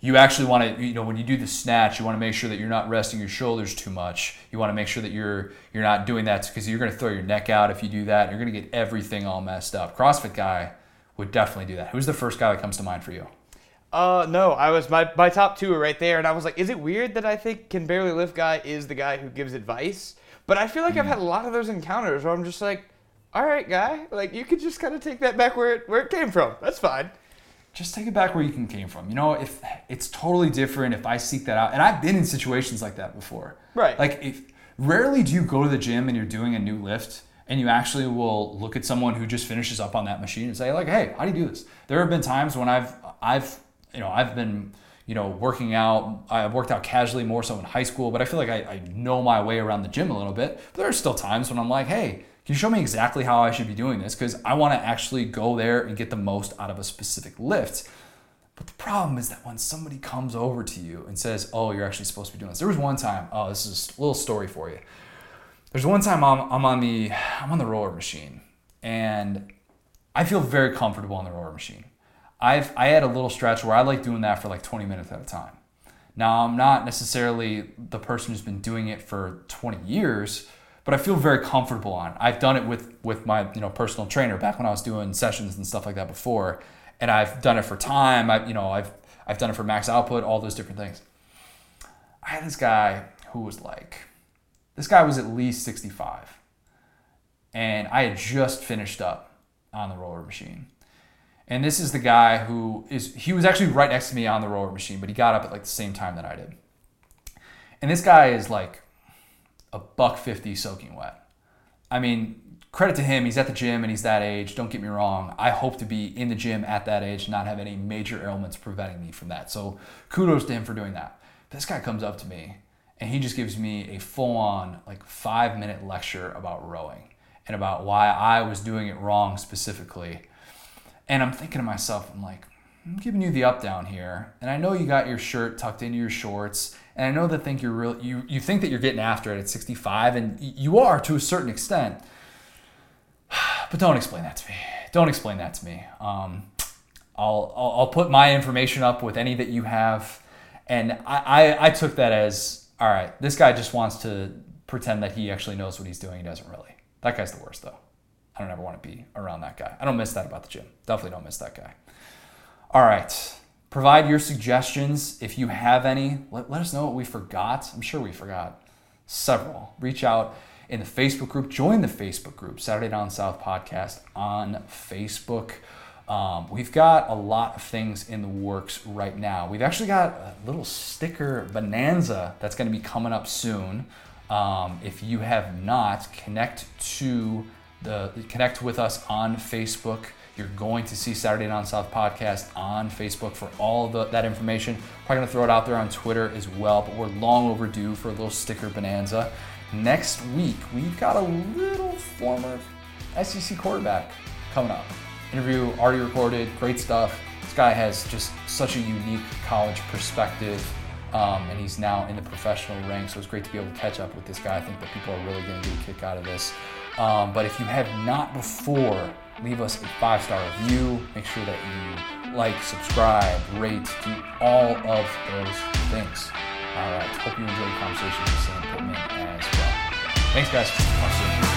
you actually want to you know when you do the snatch you want to make sure that you're not resting your shoulders too much you want to make sure that you're you're not doing that because you're going to throw your neck out if you do that you're going to get everything all messed up crossfit guy would definitely do that who's the first guy that comes to mind for you Uh, no, I was my my top two are right there, and I was like, is it weird that I think can barely lift guy is the guy who gives advice? But I feel like I've had a lot of those encounters where I'm just like, all right, guy, like you could just kind of take that back where it where it came from. That's fine. just take it back where you can came from you know if it's totally different if i seek that out and i've been in situations like that before Right. like if rarely do you go to the gym and you're doing a new lift and you actually will look at someone who just finishes up on that machine and say like hey how do you do this there have been times when i've i've you know i've been you know working out i've worked out casually more so in high school but i feel like i, I know my way around the gym a little bit but there are still times when i'm like hey can you show me exactly how i should be doing this because i want to actually go there and get the most out of a specific lift but the problem is that when somebody comes over to you and says, "Oh, you're actually supposed to be doing this," there was one time. Oh, this is a little story for you. There's one time I'm, I'm on the I'm on the roller machine, and I feel very comfortable on the roller machine. I've I had a little stretch where I like doing that for like 20 minutes at a time. Now I'm not necessarily the person who's been doing it for 20 years, but I feel very comfortable on. it. I've done it with with my you know personal trainer back when I was doing sessions and stuff like that before, and I've done it for time. I you know I've I've done it for max output, all those different things. I had this guy who was like, this guy was at least 65, and I had just finished up on the roller machine. And this is the guy who is he was actually right next to me on the roller machine, but he got up at like the same time that I did. And this guy is like a buck 50 soaking wet. I mean, credit to him, he's at the gym and he's that age. Don't get me wrong. I hope to be in the gym at that age not have any major ailments preventing me from that. So kudos to him for doing that. This guy comes up to me and he just gives me a full on, like, five minute lecture about rowing and about why I was doing it wrong specifically. And I'm thinking to myself, I'm like, I'm giving you the up down here, and I know you got your shirt tucked into your shorts, and I know that think you're real. You you think that you're getting after it at 65, and you are to a certain extent. But don't explain that to me. Don't explain that to me. Um, I'll, I'll I'll put my information up with any that you have, and I, I I took that as all right. This guy just wants to pretend that he actually knows what he's doing. He doesn't really. That guy's the worst though. I don't ever want to be around that guy. I don't miss that about the gym. Definitely don't miss that guy. All right. Provide your suggestions if you have any. Let, let us know what we forgot. I'm sure we forgot several. Reach out in the Facebook group. Join the Facebook group, Saturday Down South Podcast on Facebook. Um, we've got a lot of things in the works right now. We've actually got a little sticker bonanza that's going to be coming up soon. Um, if you have not, connect to the connect with us on Facebook. You're going to see Saturday Down South podcast on Facebook for all the, that information. Probably going to throw it out there on Twitter as well, but we're long overdue for a little sticker bonanza. Next week, we've got a little former SEC quarterback coming up. Interview already recorded, great stuff. This guy has just such a unique college perspective, um, and he's now in the professional ranks. So it's great to be able to catch up with this guy. I think that people are really going to get a kick out of this. Um, but if you have not before, leave us a five star review. Make sure that you like, subscribe, rate, do all of those things. All right. Hope you enjoyed the conversation with Sam Pittman as well. Thanks, guys.